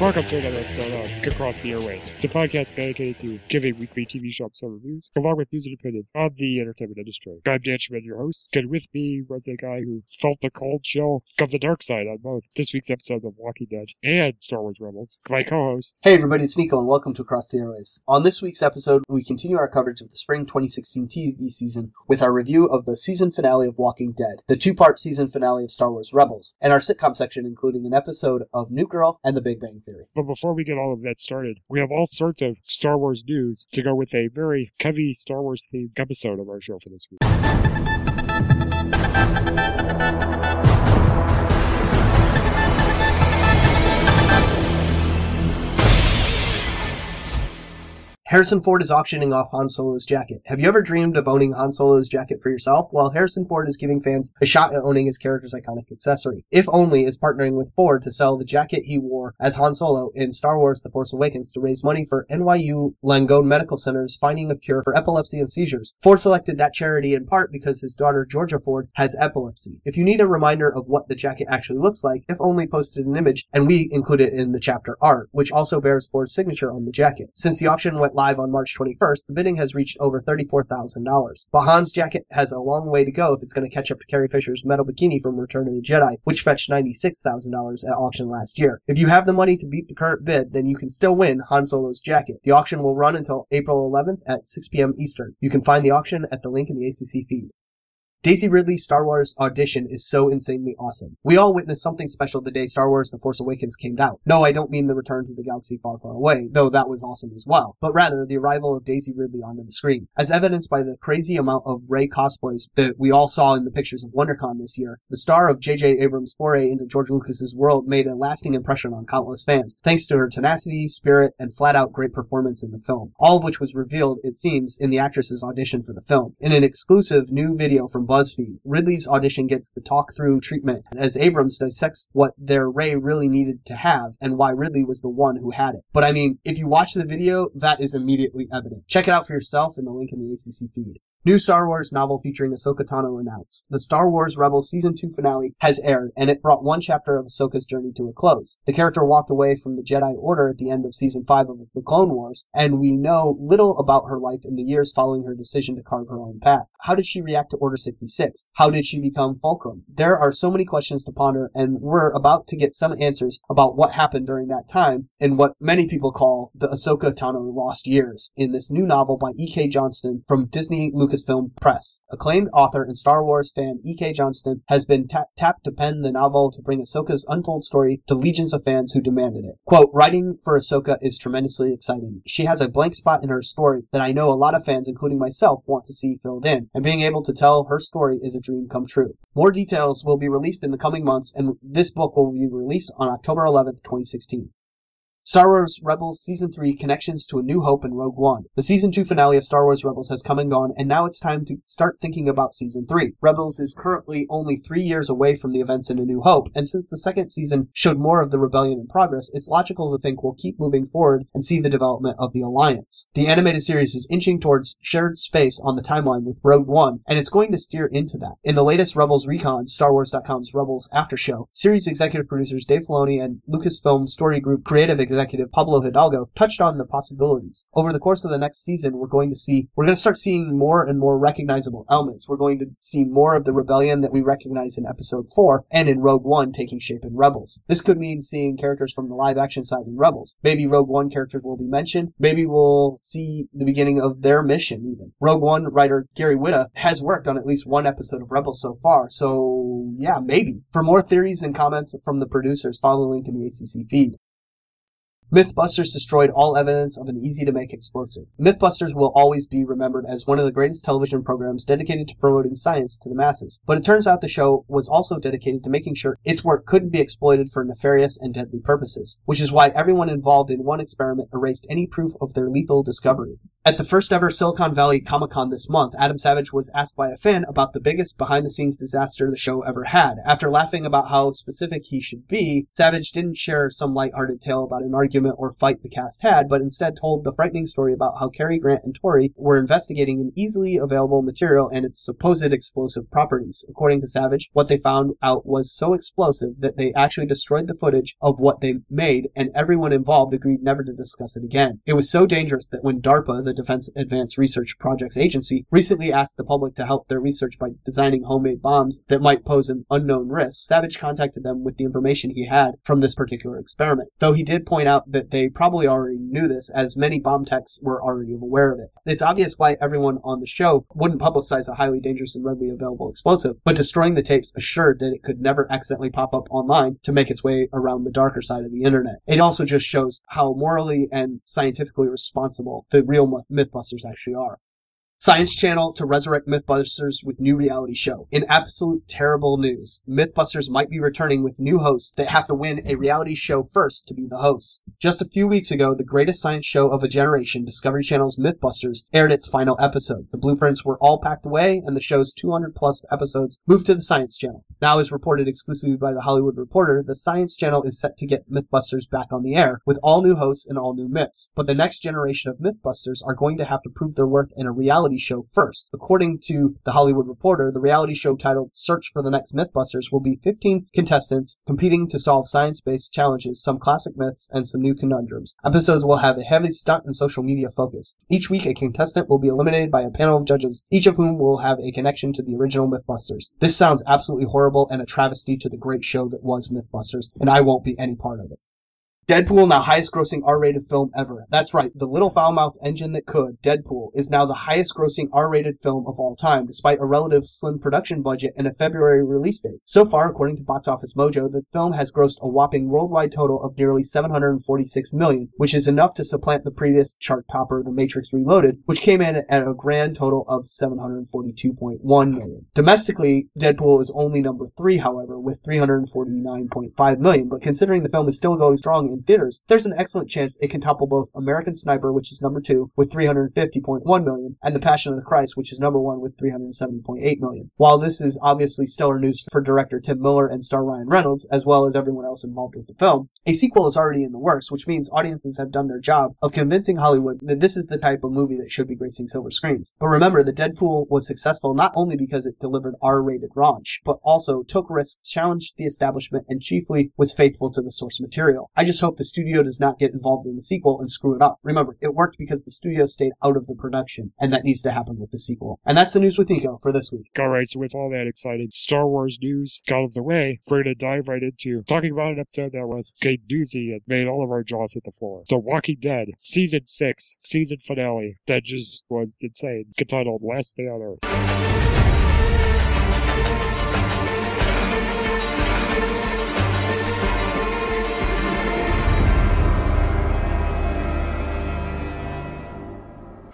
welcome to another episode of Across the Airwaves, the podcast dedicated to giving weekly TV show episode reviews, along with news and opinions on the entertainment industry. I'm Dan Schmidt, your host, and with me was a guy who felt the cold chill of the dark side on both this week's episodes of Walking Dead and Star Wars Rebels. My co-host, Hey everybody, it's Nico and welcome to Across the Airwaves. On this week's episode, we continue our coverage of the spring 2016 TV season with our review of the season finale of Walking Dead, the two-part season finale of Star Wars Rebels, and our sitcom section including an episode of New Girl and The Big Bang Theory. but before we get all of that started, we have all sorts of Star Wars news to go with a very heavy Star Wars themed episode of our show for this week. Harrison Ford is auctioning off Han Solo's jacket. Have you ever dreamed of owning Han Solo's jacket for yourself? Well, Harrison Ford is giving fans a shot at owning his character's iconic accessory. If Only is partnering with Ford to sell the jacket he wore as Han Solo in Star Wars The Force Awakens to raise money for NYU Langone Medical Center's finding a cure for epilepsy and seizures. Ford selected that charity in part because his daughter Georgia Ford has epilepsy. If you need a reminder of what the jacket actually looks like, If Only posted an image and we include it in the chapter art, which also bears Ford's signature on the jacket. Since the auction went live on March 21st, the bidding has reached over $34,000. But Han's jacket has a long way to go if it's going to catch up to Carrie Fisher's metal bikini from Return of the Jedi, which fetched $96,000 at auction last year. If you have the money to beat the current bid, then you can still win Han Solo's jacket. The auction will run until April 11th at 6 p.m. Eastern. You can find the auction at the link in the ACC feed. Daisy Ridley's Star Wars audition is so insanely awesome. We all witnessed something special the day Star Wars The Force Awakens came out. No, I don't mean the return to the galaxy far, far away, though that was awesome as well, but rather the arrival of Daisy Ridley onto the screen. As evidenced by the crazy amount of Rey cosplays that we all saw in the pictures of WonderCon this year, the star of J.J. Abrams' foray into George Lucas's world made a lasting impression on countless fans, thanks to her tenacity, spirit, and flat-out great performance in the film. All of which was revealed, it seems, in the actress's audition for the film. In an exclusive new video from BuzzFeed, Ridley's audition gets the talk through treatment as Abrams dissects what their Rey really needed to have and why Ridley was the one who had it. But I mean, if you watch the video, that is immediately evident. Check it out for yourself in the link in the ACC feed. New Star Wars novel featuring Ahsoka Tano announced. The Star Wars Rebels season 2 finale has aired, and it brought one chapter of Ahsoka's journey to a close. The character walked away from the Jedi Order at the end of season 5 of The Clone Wars, and we know little about her life in the years following her decision to carve her own path. How did she react to Order 66? How did she become Fulcrum? There are so many questions to ponder, and we're about to get some answers about what happened during that time in what many people call the Ahsoka Tano lost years in this new novel by E.K. Johnston from Disney Lucasfilm Press. Acclaimed author and Star Wars fan E.K. Johnston has been ta- tapped to pen the novel to bring Ahsoka's untold story to legions of fans who demanded it. Quote, writing for Ahsoka is tremendously exciting. She has a blank spot in her story that I know a lot of fans, including myself, want to see filled in, and being able to tell her story is a dream come true. More details will be released in the coming months, and this book will be released on October 11th, 2016. Star Wars Rebels Season 3 Connections to A New Hope and Rogue One. The Season 2 finale of Star Wars Rebels has come and gone, and now it's time to start thinking about Season 3. Rebels is currently only three years away from the events in A New Hope, and since the second season showed more of the rebellion in progress, it's logical to think we'll keep moving forward and see the development of the Alliance. The animated series is inching towards shared space on the timeline with Rogue One, and it's going to steer into that. In the latest Rebels Recon, Star Wars.com's Rebels After Show, series executive producers Dave Filoni and Lucasfilm Story Group creative executive Pablo Hidalgo touched on the possibilities. Over the course of the next season, we're going to see, we're going to start seeing more and more recognizable elements. We're going to see more of the rebellion that we recognize in episode 4 and in Rogue One taking shape in Rebels. This could mean seeing characters from the live action side in Rebels. Maybe Rogue One characters will be mentioned. Maybe we'll see the beginning of their mission even. Rogue One writer Gary Whitta has worked on at least one episode of Rebels so far, so yeah, maybe. For more theories and comments from the producers, follow the link in the ACC feed. Mythbusters destroyed all evidence of an easy to make explosive. Mythbusters will always be remembered as one of the greatest television programs dedicated to promoting science to the masses. But it turns out the show was also dedicated to making sure its work couldn't be exploited for nefarious and deadly purposes, which is why everyone involved in one experiment erased any proof of their lethal discovery. At the first ever Silicon Valley Comic Con this month, Adam Savage was asked by a fan about the biggest behind the scenes disaster the show ever had. After laughing about how specific he should be, Savage didn't share some lighthearted tale about an argument or fight the cast had, but instead told the frightening story about how Kari Grant and Tory were investigating an easily available material and its supposed explosive properties. According to Savage, what they found out was so explosive that they actually destroyed the footage of what they made, and everyone involved agreed never to discuss it again. It was so dangerous that when DARPA, the Defense Advanced Research Projects Agency, recently asked the public to help their research by designing homemade bombs that might pose an unknown risk, Savage contacted them with the information he had from this particular experiment. Though he did point out that they probably already knew this, as many bomb techs were already aware of it. It's obvious why everyone on the show wouldn't publicize a highly dangerous and readily available explosive, but destroying the tapes assured that it could never accidentally pop up online to make its way around the darker side of the internet. It also just shows how morally and scientifically responsible the real Mythbusters actually are. Science Channel to resurrect Mythbusters with new reality show. In absolute terrible news, Mythbusters might be returning with new hosts that have to win a reality show first to be the hosts. Just a few weeks ago, the greatest science show of a generation, Discovery Channel's Mythbusters, aired its final episode. The blueprints were all packed away, and the show's 200 plus episodes moved to the Science Channel. Now, as reported exclusively by the Hollywood Reporter, the Science Channel is set to get Mythbusters back on the air with all new hosts and all new myths. But the next generation of Mythbusters are going to have to prove their worth in a reality reality show first. According to The Hollywood Reporter, the reality show titled Search for the Next Mythbusters will be 15 contestants competing to solve science based challenges, some classic myths, and some new conundrums. Episodes will have a heavy stunt and social media focus. Each week, a contestant will be eliminated by a panel of judges, each of whom will have a connection to the original Mythbusters. This sounds absolutely horrible and a travesty to the great show that was Mythbusters, and I won't be any part of it. Deadpool now highest grossing R-rated film ever. That's right, the little foul-mouthed engine that could, Deadpool, is now the highest grossing R-rated film of all time, despite a relative slim production budget and a February release date. So far, according to Box Office Mojo, the film has grossed a whopping worldwide total of nearly 746 million, which is enough to supplant the previous chart topper, The Matrix Reloaded, which came in at a grand total of 742.1 million. Domestically, Deadpool is only number three, however, with 349.5 million, but considering the film is still going strong in theaters, there's an excellent chance it can topple both American Sniper, which is number two, with 350.1 million, and The Passion of the Christ, which is number one with 370.8 million. While this is obviously stellar news for director Tim Miller and star Ryan Reynolds, as well as everyone else involved with the film, a sequel is already in the works, which means audiences have done their job of convincing Hollywood that this is the type of movie that should be gracing silver screens. But remember, the Deadpool was successful not only because it delivered R-rated raunch, but also took risks, challenged the establishment, and chiefly was faithful to the source material. I just hope the studio does not get involved in the sequel and screw it up. Remember, it worked because the studio stayed out of the production, and that needs to happen with the sequel. And that's the news with Nico for this week. Alright, so with all that exciting Star Wars news out of the way, we're going to dive right into talking about an episode that was a doozy and made all of our jaws hit the floor. The Walking Dead, Season 6, season finale, that just was insane, entitled Last Day on Earth.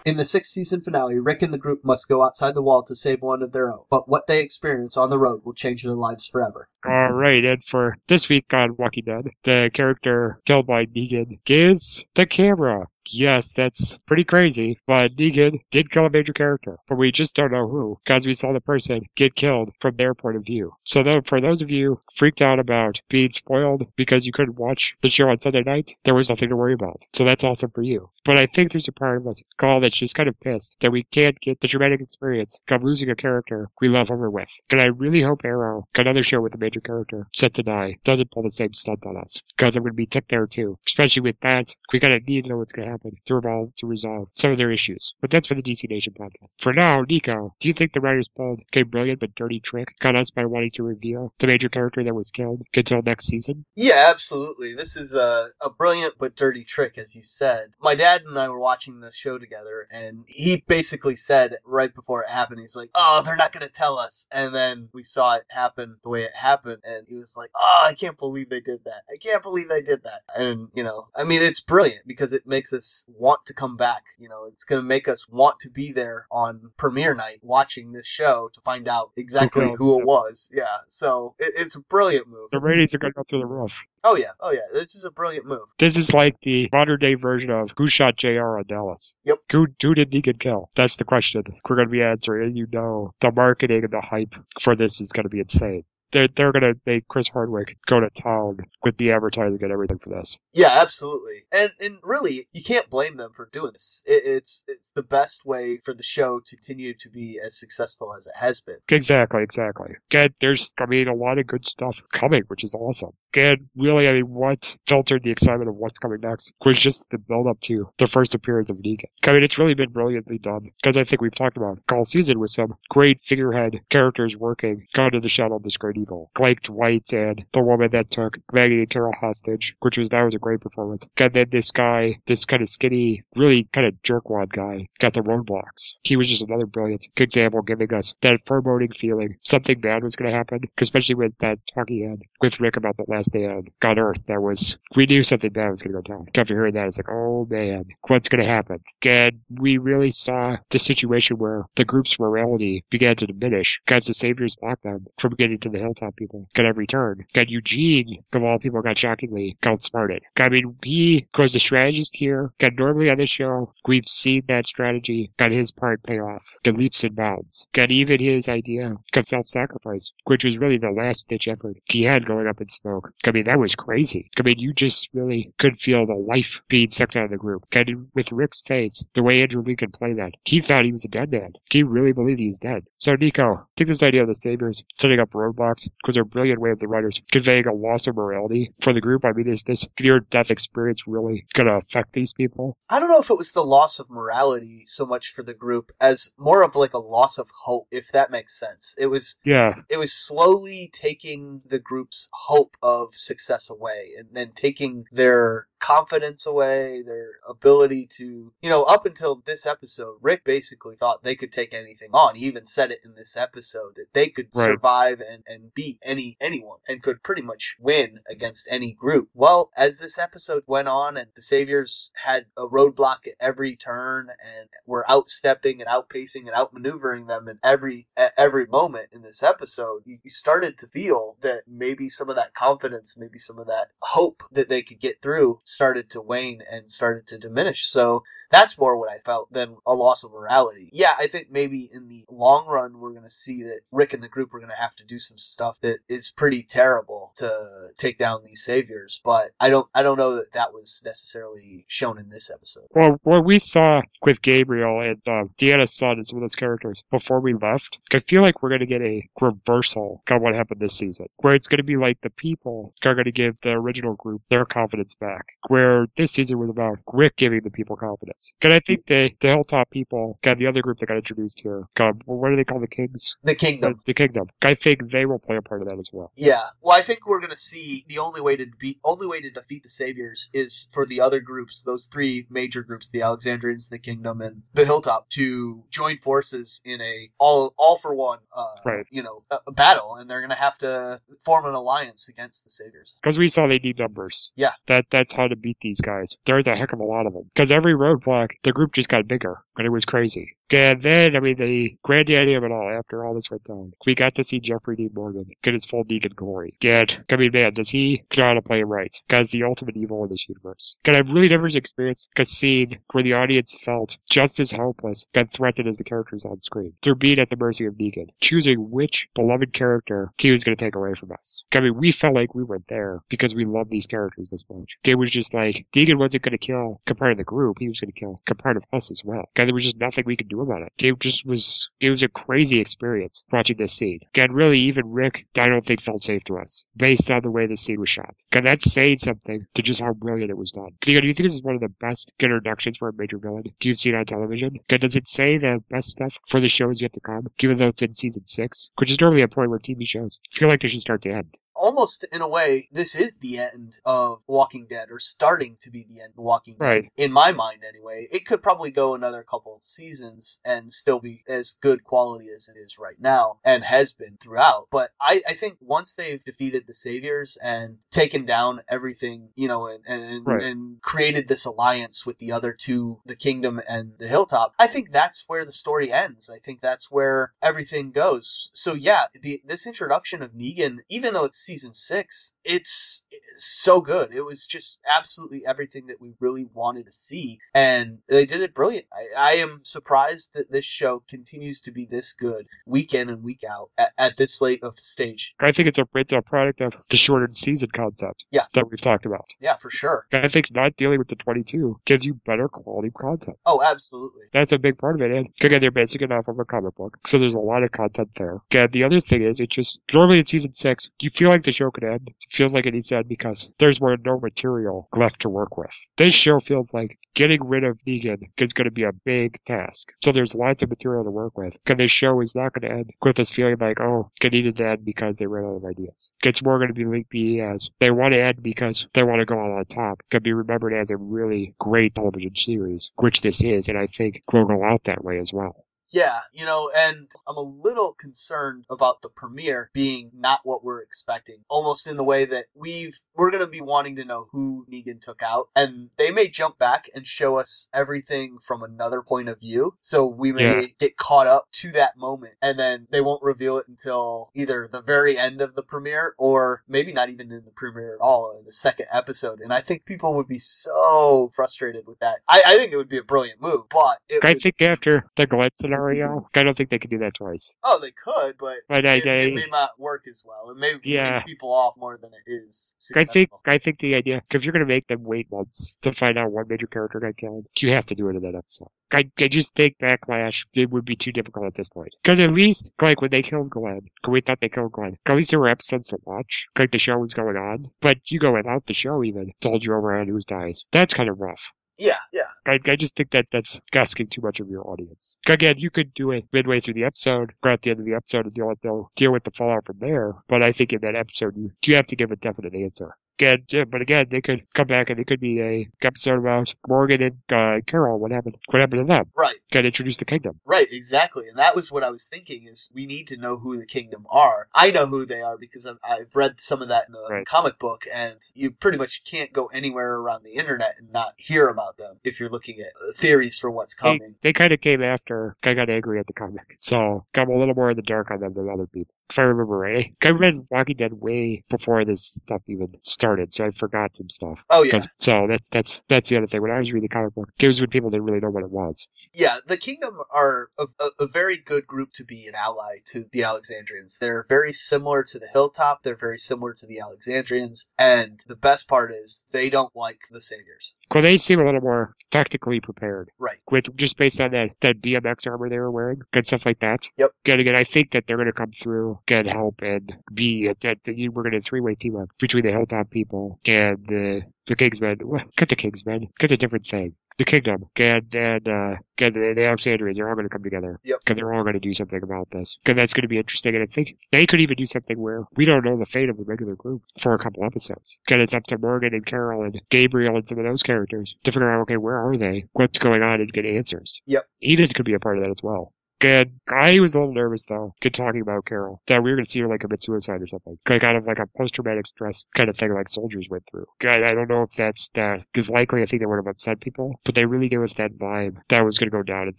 In the sixth season finale, Rick and the group must go outside the wall to save one of their own, but what they experience on the road will change their lives forever. Alright, and for this week on Walking Dead, the character killed by Negan is the camera. Yes, that's pretty crazy, but Negan did kill a major character, but we just don't know who, because we saw the person get killed from their point of view. So though, for those of you freaked out about being spoiled because you couldn't watch the show on Sunday night, there was nothing to worry about. So that's awesome for you. But I think there's a part of us call that's just kind of pissed that we can't get the dramatic experience of losing a character we love over with. And I really hope Arrow, another show with a major character set to die, doesn't pull the same stunt on us, because I'm going to be ticked there too. Especially with that, we gotta need to know what's going to happen happen to resolve, to resolve some of their issues. But that's for the DC Nation podcast. For now, Nico, do you think the writers pulled a brilliant but dirty trick on us by wanting to reveal the major character that was killed until next season? Yeah, absolutely. This is a, a brilliant but dirty trick, as you said. My dad and I were watching the show together, and he basically said right before it happened, he's like, Oh, they're not going to tell us. And then we saw it happen the way it happened, and he was like, Oh, I can't believe they did that. I can't believe they did that. And, you know, I mean, it's brilliant because it makes us want to come back. You know, it's going to make us want to be there on premiere night watching this show to find out exactly Okay. who it was. Yeah. So it, it's a brilliant move. The ratings are going to go through the roof. Oh, yeah. Oh, yeah. This is a brilliant move. This is like the modern day version of who shot JR on Dallas. Yep. Who, who did Negan kill? That's the question we're going to be answering. And you know, the marketing and the hype for this is going to be insane. They're, they're going to make Chris Hardwick go to town with the advertising and everything for this. Yeah, absolutely. And and really, you can't blame them for doing this. It, it's it's the best way for the show to continue to be as successful as it has been. Exactly, exactly. Again, there's, I mean, a lot of good stuff coming, which is awesome. Again, really, I mean, what filtered the excitement of what's coming next was just the build up to the first appearance of Negan. I mean, it's really been brilliantly done because I think we've talked about all season with some great figurehead characters working, gone to the shadow of this great evil. Blake Dwight and the woman that took Maggie and Carol hostage, which was, that was a great performance. And then this guy, this kind of skinny, really kind of jerkwad guy, got the roadblocks. He was just another brilliant example giving us that foreboding feeling something bad was going to happen, especially with that talking head with Rick about the last day on on Earth. That was, we knew something bad was going to go down. After hearing that, it's like, oh man, what's going to happen? And we really saw the situation where the group's morality began to diminish because the Saviors blocked them from getting to the Hilltop people got every turn. Got Eugene, of all people, got shockingly got outsmarted. I mean, he was the strategist here. Got normally on the show, we've seen that strategy, got his part pay off. Got leaps and bounds. Got even his idea, got self-sacrifice, which was really the last ditch effort he had going up in smoke. I mean, that was crazy. I mean, you just really could feel the life being sucked out of the group. And with Rick's face, the way Andrew Lee could play that, he thought he was a dead man. He really believed he was dead. So, Nico, think this idea of the Saviors setting up roadblocks was a brilliant way of the writers conveying a loss of morality for the group. I mean, is this near-death experience really going to affect these people? I don't know if it was the loss of morality so much for the group as more of like a loss of hope, if that makes sense. It was Yeah, it was slowly taking the group's hope of success away and then taking their confidence away, their ability to, you know, up until this episode, Rick basically thought they could take anything on. He even said it in this episode that they could Right. survive and, and beat any anyone and could pretty much win against any group. Well, as this episode went on and the Saviors had a roadblock at every turn and were outstepping and outpacing and outmaneuvering them in every at every moment in this episode, you, you started to feel that maybe some of that confidence, maybe some of that hope that they could get through started to wane and started to diminish. So that's more what I felt than a loss of morality. Yeah, I think maybe in the long run, we're going to see that Rick and the group are going to have to do some stuff that is pretty terrible to take down these saviors. But I don't, I don't know that that was necessarily shown in this episode. Well, what we saw with Gabriel and uh, Deanna's son and some of those characters before we left, I feel like we're going to get a reversal of what happened this season, where it's going to be like the people are going to give the original group their confidence back, where this season was about Rick giving the people confidence. Because I think the, the Hilltop people, got the other group that got introduced here, got, what do they call the Kings? The The, kingdom. the Kingdom. I think they will play a part of that as well. Yeah. Well, I think we're gonna see the only way to beat, only way to defeat the Saviors is for the other groups, those three major groups, the Alexandrians, the Kingdom, and the Hilltop, to join forces in a all all for one, uh, Right. you know, a, a battle, and they're gonna have to form an alliance against the Saviors. Because we saw they need numbers. Yeah. That that's how to beat these guys. There's a heck of a lot of them. Because every roadblock, the group just got bigger, and it was crazy. And then, I mean, the granddaddy of it all, after all this went down, we got to see Jeffrey Dean Morgan get his full Negan glory. And, I mean, man, does he know how to play right? Guy's the ultimate evil in this universe. And I've really never experienced a scene where the audience felt just as helpless and threatened as the characters on screen. Through being at the mercy of Negan, choosing which beloved character he was going to take away from us. I mean, we felt like we were there because we love these characters this much. It was just like, Negan wasn't going to kill compared to the group, he was going to kill. A part of us as well. God, there was just nothing we could do about it. It just was, it was a crazy experience watching this scene. God, really, even Rick, I don't think felt safe to us based on the way the scene was shot. God, that's saying something to just how brilliant it was done. Do you, do you think this is one of the best introductions for a major villain you've seen on television? God, does it say the best stuff for the show is yet to come, given though it's in season six? Which is normally a point where TV shows feel like they should start to end. Almost in a way, this is the end of Walking Dead, or starting to be the end of Walking Dead. Right. In my mind, anyway. It could probably go another couple seasons and still be as good quality as it is right now, and has been throughout. But I, I think once they've defeated the Saviors and taken down everything, you know, and, and, Right. and created this alliance with the other two, the Kingdom and the Hilltop, I think that's where the story ends. I think that's where everything goes. So yeah, the this introduction of Negan, even though it's season six, it's so good. It was just absolutely everything that we really wanted to see, and they did it brilliant. I, I am surprised that this show continues to be this good week in and week out at, at this late of stage. I think it's a it's a product of the shortened season concept. Yeah. That we've talked about. Yeah, for sure. I think not dealing with the 22 gives you better quality content. Oh, absolutely. That's a big part of it. And again, they're basing it off of a comic book, so there's a lot of content there. Again, the other thing is, it just normally in season six, you feel like the show could end. It feels like it needs to end because there's more no material left to work with. This show feels like getting rid of Negan is going to be a big task. So there's lots of material to work with. And this show is not going to end with us feeling like, oh, it needed to end because they ran out of ideas. It's more going to be linked as they want to end because they want to go on top. Could be remembered as a really great television series, which this is, and I think will go out that way as well. Yeah, you know, and I'm a little concerned about the premiere being not what we're expecting. Almost in the way that we've we're gonna be wanting to know who Negan took out, and they may jump back and show us everything from another point of view. So we may Yeah. get caught up to that moment, and then they won't reveal it until either the very end of the premiere or maybe not even in the premiere at all in the second episode. And I think people would be so frustrated with that. I, I think it would be a brilliant move, but it I would- think after the Glenn scenario, I don't think they could do that twice. Oh, they could, but But I, it, I, it may not work as well. It may Yeah. take people off more than it is I think I think the idea because you're gonna make them wait months to find out one major character got killed, you have to do it in that episode. I, I just think backlash it would be too difficult at this point. Because at least like when they killed Glenn, 'cause we thought they killed Glenn. At least there were episodes to watch, like the show was going on. But you go without the show even told you over on who dies. That's kind of rough. Yeah, yeah, I, I just think that that's asking too much of your audience. Again, you could do it midway through the episode, or at the end of the episode, and deal with deal with the fallout from there. But I think in that episode, you you have to give a definite answer. Again, yeah, but again, they could come back and it could be a episode about Morgan and uh, Carol. What happened? What happened to them? right, Got introduce the kingdom. right, exactly. And that was what I was thinking: is we need to know who the kingdom are. I know who they are because I've, I've read some of that in the Right. comic book, and you pretty much can't go anywhere around the internet and not hear about them if you're looking at uh, theories for what's They, coming. they kind of came after. I got angry at the comic, so I'm a little more in the dark on them than other people. If I remember right, I read Walking Dead way before this stuff even started, so I forgot some stuff. Oh yeah, So that's that's that's the other thing. When I was reading the comic book, it was when people didn't really know what it was. Yeah, the Kingdom are a, a, a very good group to be an ally to the Alexandrians. They're very similar to the Hilltop. They're very similar to the Alexandrians. And the best part is they don't like the Saviors. Well, they seem a little more tactically prepared, Right. with just based on that that BMX armor they were wearing and stuff like that. Yep. Again, again, I think that they're going to come through, get help, and be that that you- we're going to three way team up between the Hilltop people and the the Kingsmen. Well, Get the Kingsmen. Get a different thing. The Kingdom and and uh, get the, the Alexandrians. They're all going to come together. Yep. Because they're all going to do something about this. Because that's going to be interesting. And I think they could even do something where we don't know the fate of the regular group for a couple episodes. Because it's up to Morgan and Carol and Gabriel and some of those characters to figure out, okay, where are they? What's going on? And get answers. Yep. Enid could be a part of that as well. And I was a little nervous though, good talking about Carol, that we were going to see her like commit suicide or something. Like kind of like a post-traumatic stress kind of thing like soldiers went through. I, I don't know if that's that, because likely I think they would have upset people, but they really gave us that vibe that was going to go down. And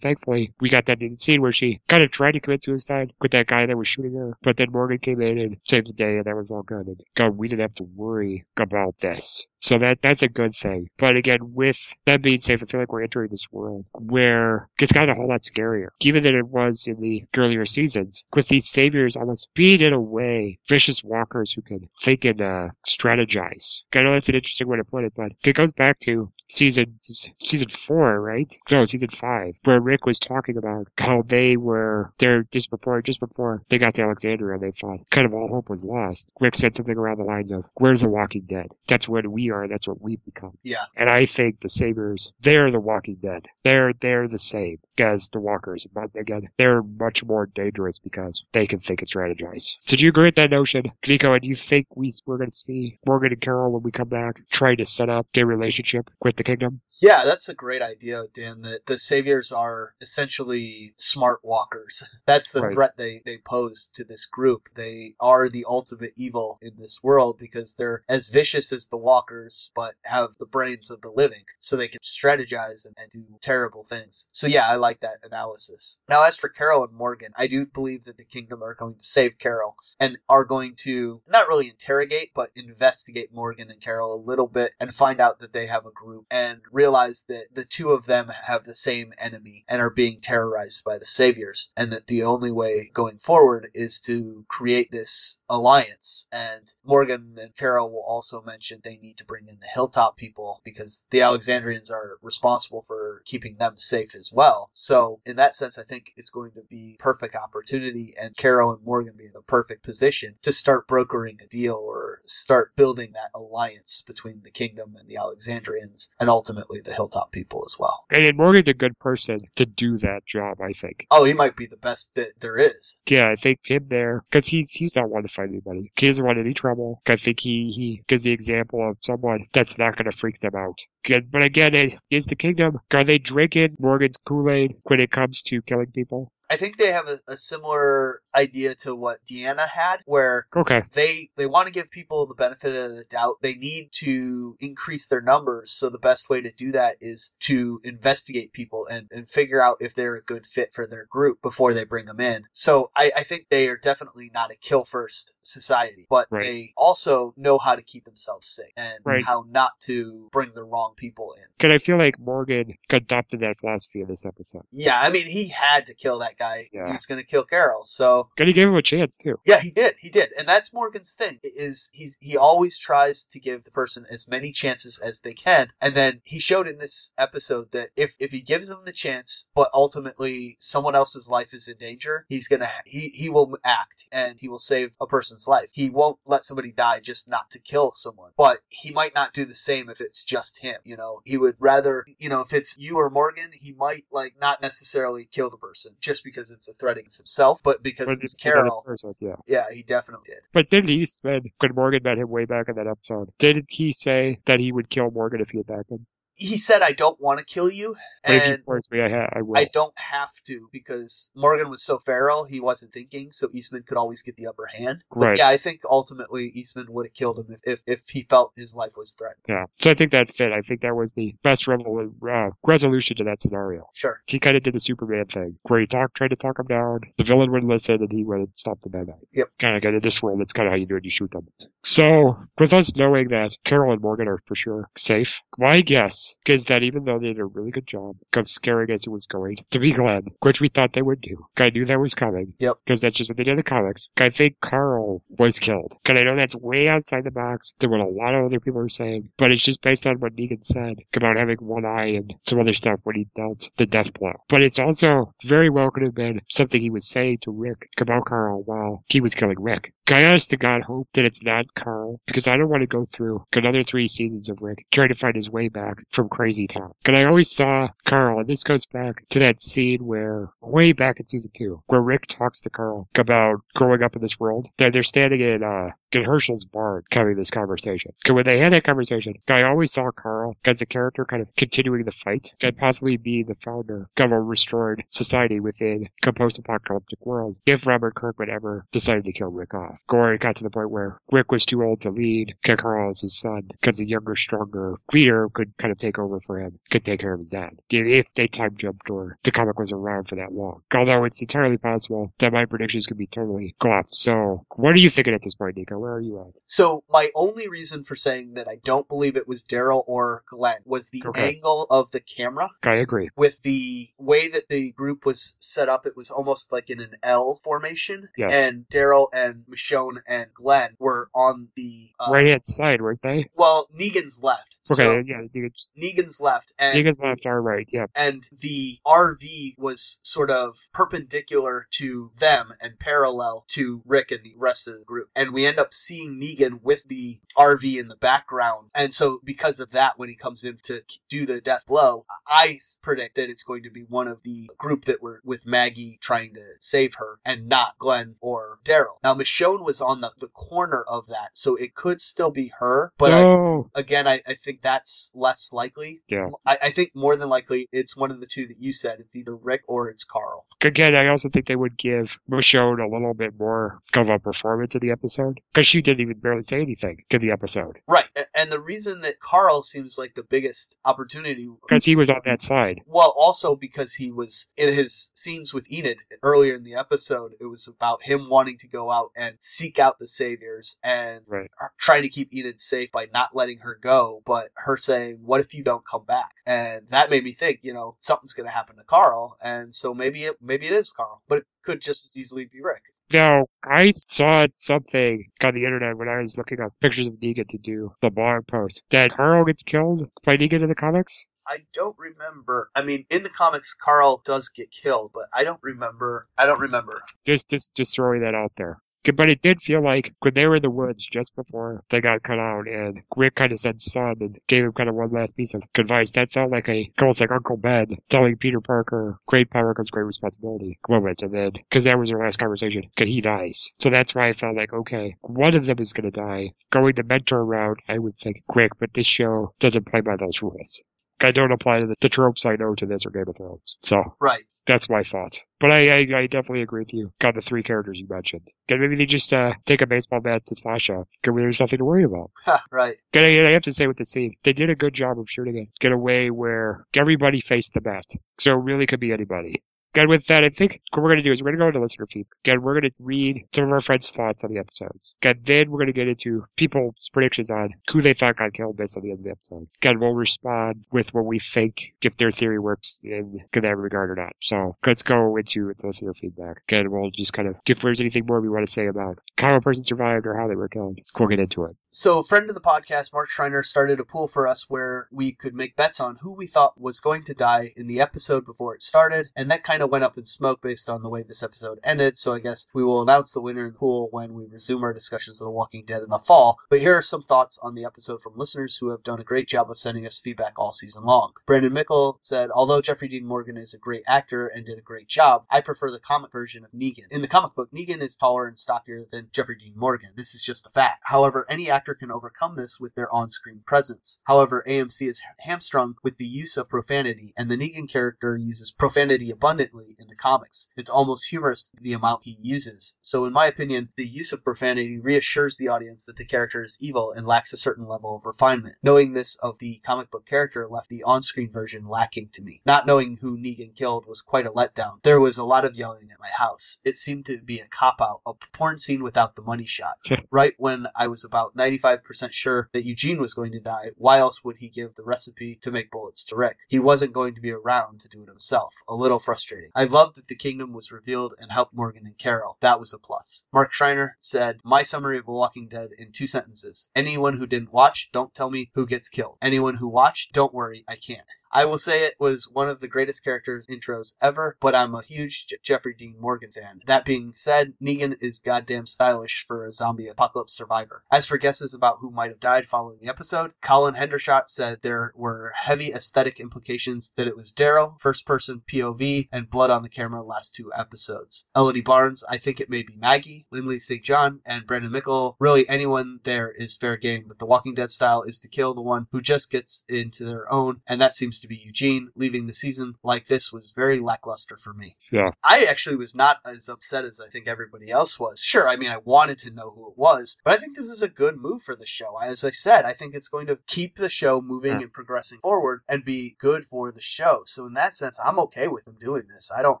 thankfully, we got that scene where she kind of tried to commit suicide with that guy that was shooting her, but then Morgan came in and saved the day and that was all good. And God, we didn't have to worry about this. So that that's a good thing. But again, with that being said, I feel like we're entering this world where it's gotten a whole lot scarier. Even in was in the earlier seasons, with these saviors almost being in a way vicious walkers who can think and uh, strategize. I know that's an interesting way to put it, but it goes back to season season four, right? No, season five, where Rick was talking about how they were there just before just before they got to Alexandria. They thought kind of all hope was lost. Rick said something around the lines of, "Where's the Walking Dead? That's what we are. That's what we've become." Yeah. And I think the Saviors, they're the Walking Dead. They're they're the same as the Walkers, but again, they're much more dangerous because they can think and strategize. So do you agree with that notion, Nico? And you think we we're going to see Morgan and Carol when we come back trying to set up their relationship with the Kingdom? Yeah, that's a great idea, Dan. That the saviors are essentially smart walkers. That's the Right. threat they, they pose to this group. They are the ultimate evil in this world because they're as vicious as the walkers, but have the brains of the living. So they can strategize and, and do terrible things. So yeah, I like that analysis. Now as for Carol and Morgan, I do believe that the kingdom are going to save Carol and are going to not really interrogate, but investigate Morgan and Carol a little bit and find out that they have a group and realize that the two of them have the same enemy and are being terrorized by the saviors and that the only way going forward is to create this alliance and Morgan and Carol will also mention they need to bring in the hilltop people because the Alexandrians are responsible for keeping them safe as well. So in that sense I think it's going to be perfect opportunity and Carol and Morgan be in the perfect position to start brokering a deal or start building that alliance between the kingdom and the Alexandrians and ultimately the hilltop people as well. And Morgan's a good person to do that job, I think. Oh, he might be the best that there is. Yeah, I think him there because he's he's not one to fight anybody. He doesn't want any trouble. I think he he gives the example of someone that's not going to freak them out. Good, but again, it is the kingdom. Are they drinking Morgan's Kool Aid when it comes to killing people? I think they have a, a similar idea to what Deanna had, where Okay, they they want to give people the benefit of the doubt. They need to increase their numbers, so the best way to do that is to investigate people and, and figure out if they're a good fit for their group before they bring them in. So I, I think they are definitely not a kill first society, but Right. they also know how to keep themselves safe and Right. how not to bring the wrong people in. because I feel like Morgan adopted that philosophy in this episode. Yeah, I mean he had to kill that guy. Yeah. He was going to kill Carol, so And he gave him a chance too. Yeah, he did. He did, and that's Morgan's thing. Is he's he always tries to give the person as many chances as they can, and then he showed in this episode that if if he gives them the chance, but ultimately someone else's life is in danger, he's gonna he he will act and he will save a person's life. He won't let somebody die just not to kill someone, but he might not do the same if it's just him. You know, he would rather you know if it's you or Morgan, he might like not necessarily kill the person just because it's a threat against himself, but because But it's it's Carol. person, yeah. Yeah, he definitely did. But didn't Eastman, when Morgan met him way back in that episode, didn't he say that he would kill Morgan if he attacked him? He said, "I don't want to kill you," But if you and force me, I, ha- I will. I don't have to because Morgan was so feral, he wasn't thinking, so Eastman could always get the upper hand. But Right. yeah, I think ultimately Eastman would have killed him if, if, if he felt his life was threatened. Yeah. So I think that fit. I think that was the best uh, resolution to that scenario. Sure. He kind of did the Superman thing, where he talked, tried to talk him down. The villain wouldn't listen, and he would stop the bad guy. Yep. Kind of got in this world. That's kind of how you do it. You shoot them. So, with us knowing that Carol and Morgan are for sure safe, my guess is that even though they did a really good job of scaring as it was going to be Glenn, which we thought they would do, I knew that was coming. Yep. Because that's just what they did in the comics. I think Carl was killed. Because I know that's way outside the box than what a lot of other people are saying, but it's just based on what Negan said about having one eye and some other stuff when he dealt the death blow. But it's also very well could have been something he was saying to Rick about Carl while he was killing Rick. I honest to God hope that it's not Carl because I don't want to go through another three seasons of Rick trying to find his way back from Crazy Town. Because I always saw Carl, and this goes back to that scene where, way back in season two, where Rick talks to Carl about growing up in this world. They're, they're standing in, uh, in Hershel's barn having this conversation. Because when they had that conversation, I always saw Carl as a character kind of continuing the fight and possibly be the founder of a restored society within a post-apocalyptic world if Robert Kirkman ever decided to kill Rick off. Or it got to the point where Rick was too old to lead, Carl as his son, because the younger, stronger leader could kind of take take over for him could take care of his dad. If they time jumped or the comic was around for that long. Although it's entirely possible that my predictions could be totally off. So, what are you thinking at this point, Nico? Where are you at? So my only reason for saying that I don't believe it was Daryl or Glenn was the Okay. angle of the camera. I agree. With the way that the group was set up, it was almost like in an L formation. Yes. And Daryl and Michonne and Glenn were on the uh, right hand side, weren't they? Well, Negan's left. Okay, So yeah, Negan's, Negan's left, and Negan's left, our right, yeah. and the RV was sort of perpendicular to them and parallel to Rick and the rest of the group. And we end up seeing Negan with the RV in the background. And so, because of that, when he comes in to do the death blow, I predict that it's going to be one of the group that were with Maggie trying to save her and not Glenn or Daryl. Now, Michonne was on the, the corner of that, so it could still be her, but I, again, I, I think that's less likely. Yeah. I, I think more than likely it's one of the two that you said. It's either Rick or it's Carl. again, I also think they would give Michonne a little bit more of a performance in the episode because she didn't even barely say anything in the episode Right. And the reason that Carl seems like the biggest opportunity. because he was on that side. Well, also because he was in his scenes with Enid earlier in the episode, it was about him wanting to go out and seek out the saviors and Right. trying to keep Enid safe by not letting her go, but her saying, What if you don't come back? And that made me think, you know, something's going to happen to Carl. And so maybe it, maybe it is Carl, but it could just as easily be Rick. Now, I saw something on the internet when I was looking up pictures of Negan to do the blog post that Carl gets killed by Negan in the comics. I don't remember. I mean, in the comics, Carl does get killed, but I don't remember. I don't remember. Just, just, just throwing that out there. But it did feel like when they were in the woods just before they got cut out and Rick kind of said son and gave him kind of one last piece of advice, that felt like a, almost like Uncle Ben telling Peter Parker, great power comes great responsibility moment. And then, cause that was their last conversation, cause he dies. So that's why I felt like, okay, one of them is gonna die. Going the mentor route, I would think quick, but this show doesn't play by those rules. I don't apply to the, the tropes I know to this or Game of Thrones. So Right. that's my thought. But I, I, I definitely agree with you. Got the three characters you mentioned. And maybe they just uh, take a baseball bat to out. Because there's nothing to worry about. right. And I, I have to say with the scene, they did a good job of shooting it. Get away where everybody faced the bat. So it really could be anybody. And with that, I think what we're going to do is we're going to go into listener feedback. Again, we're going to read some of our friends' thoughts on the episodes. And then we're going to get into people's predictions on who they thought got killed based on the end of the episode. Again, we'll respond with what we think if their theory works in that regard or not. So let's go into the listener feedback. Again, we'll just kind of, if there's anything more we want to say about how a person survived or how they were killed, we'll get into it. So, a friend of the podcast, Mark Schreiner, started a pool for us where we could make bets on who we thought was going to die in the episode before it started, and that kind of went up in smoke based on the way this episode ended. So, I guess we will announce the winner in the pool when we resume our discussions of The Walking Dead in the fall. But here are some thoughts on the episode from listeners who have done a great job of sending us feedback all season long. Brandon Mickle said, Although Jeffrey Dean Morgan is a great actor and did a great job, I prefer the comic version of Negan. In the comic book, Negan is taller and stockier than Jeffrey Dean Morgan. This is just a fact. However, any actor can overcome this with their on screen presence. However, AMC is hamstrung with the use of profanity, and the Negan character uses profanity abundantly in the comics. It's almost humorous the amount he uses. So, in my opinion, the use of profanity reassures the audience that the character is evil and lacks a certain level of refinement. Knowing this of the comic book character left the on screen version lacking to me. Not knowing who Negan killed was quite a letdown. There was a lot of yelling at my house. It seemed to be a cop out, a porn scene without the money shot. right when I was about 95% sure that Eugene was going to die, why else would he give the recipe to make bullets to Rick? He wasn't going to be around to do it himself. A little frustrating. I loved that the kingdom was revealed and helped Morgan and Carol. That was a plus. Mark Schreiner said, My summary of The Walking Dead in two sentences. Anyone who didn't watch, don't tell me who gets killed. Anyone who watched, don't worry, I can't. I will say it was one of the greatest character intros ever, but I'm a huge J- Jeffrey Dean Morgan fan. That being said, Negan is goddamn stylish for a zombie apocalypse survivor. As for guesses about who might have died following the episode, Colin Hendershot said there were heavy aesthetic implications that it was Daryl, first person POV, and blood on the camera last two episodes. Elodie Barnes, I think it may be Maggie, Lindley St. John, and Brandon Mickle. Really, anyone there is fair game, but the Walking Dead style is to kill the one who just gets into their own, and that seems to to be Eugene. Leaving the season like this was very lackluster for me. Yeah. I actually was not as upset as I think everybody else was. Sure, I mean, I wanted to know who it was, but I think this is a good move for the show. As I said, I think it's going to keep the show moving Yeah. and progressing forward and be good for the show. So in that sense, I'm okay with them doing this. I don't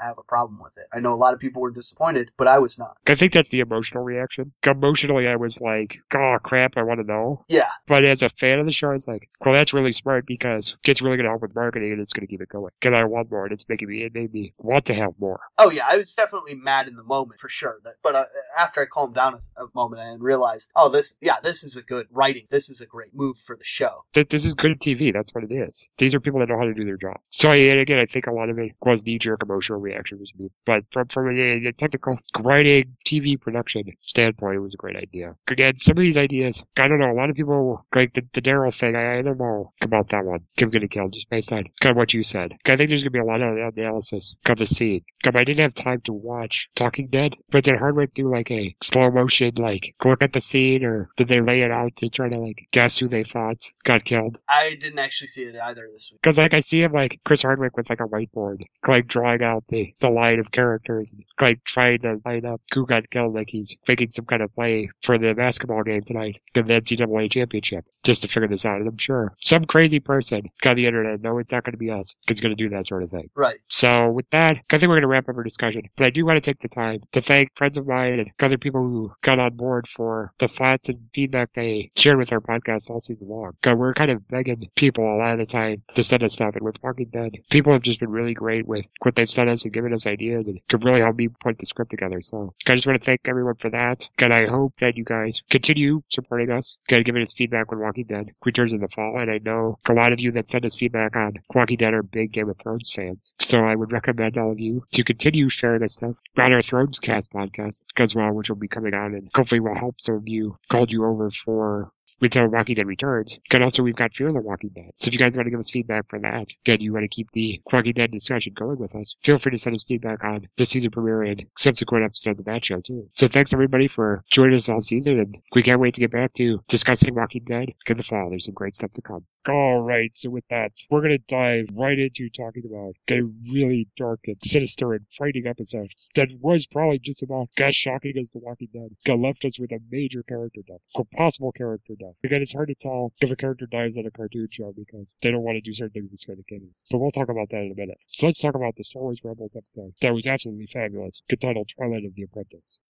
have a problem with it. I know a lot of people were disappointed, but I was not. I think that's the emotional reaction. Emotionally, I was like, oh crap, I want to know. Yeah. But as a fan of the show, I was like, well, that's really smart because it's really going to help with marketing and it's going to keep it going. Because I want more and it's making me, it made me want to have more. Oh yeah, I was definitely mad in the moment for sure. That, but uh, after I calmed down a, a moment and realized, oh, this, yeah, this is a good writing. This is a great move for the show. Th- This is good TV. That's what it is. These are people that know how to do their job. So, and again, I think a lot of it was knee-jerk emotional reactions. But from, from a, a technical writing, TV production standpoint, it was a great idea. Again, some of these ideas, I don't know, a lot of people, like the, the Daryl thing, I, I don't know about that one. Kim getting killed, just based on kind of what you said. I think there's going to be a lot of analysis of the scene. Um, I didn't have time to watch Talking Dead, but did Hardwick do like a slow motion, like look at the scene, or did they lay it out to try to like guess who they thought got killed? I didn't actually see it either this week. Because like I see him like Chris Hardwick with like a whiteboard, like drawing out the the line of characters, and, like trying to line up who got killed, like he's making some kind of play for the basketball game tonight, the NCAA championship, just to figure this out. And I'm sure some crazy person got the internet. No, it's not going to be us. It's going to do that sort of thing. Right. So with that, I think we're going to wrap up our discussion. But I do want to take the time to thank friends of mine and other people who got on board for the thoughts and feedback they shared with our podcast all season long. we're kind of begging people a lot of the time to send us stuff. And with Walking Dead, people have just been really great with what they've sent us and given us ideas and could really help me put the script together. So I just want to thank everyone for that. And I hope that you guys continue supporting us, kind of giving us feedback when Walking Dead returns in the fall. And I know a lot of you that send us feedback on Walking Dead are big Game of Thrones fans. So I would recommend all of you to continue sharing this stuff on our Thrones Cast podcast as well, which will be coming on and hopefully will help some of you called you over for until Walking Dead returns. And also we've got Fear the Walking Dead. So if you guys want to give us feedback for that, again, you want to keep the Walking Dead discussion going with us, feel free to send us feedback on the season premiere and subsequent episodes of that show too. So thanks everybody for joining us all season and we can't wait to get back to discussing Walking Dead in the fall. There's some great stuff to come. All right, so with that, we're going to dive right into talking about a really dark and sinister and frightening episode that was probably just about as shocking as The Walking Dead. Left us with a major character death, or possible character death. Again, it's hard to tell if a character dies on a cartoon show because they don't want to do certain things to scare the kiddies. But we'll talk about that in a minute. So let's talk about the Star Wars Rebels episode that was absolutely fabulous, entitled Twilight of the Apprentice.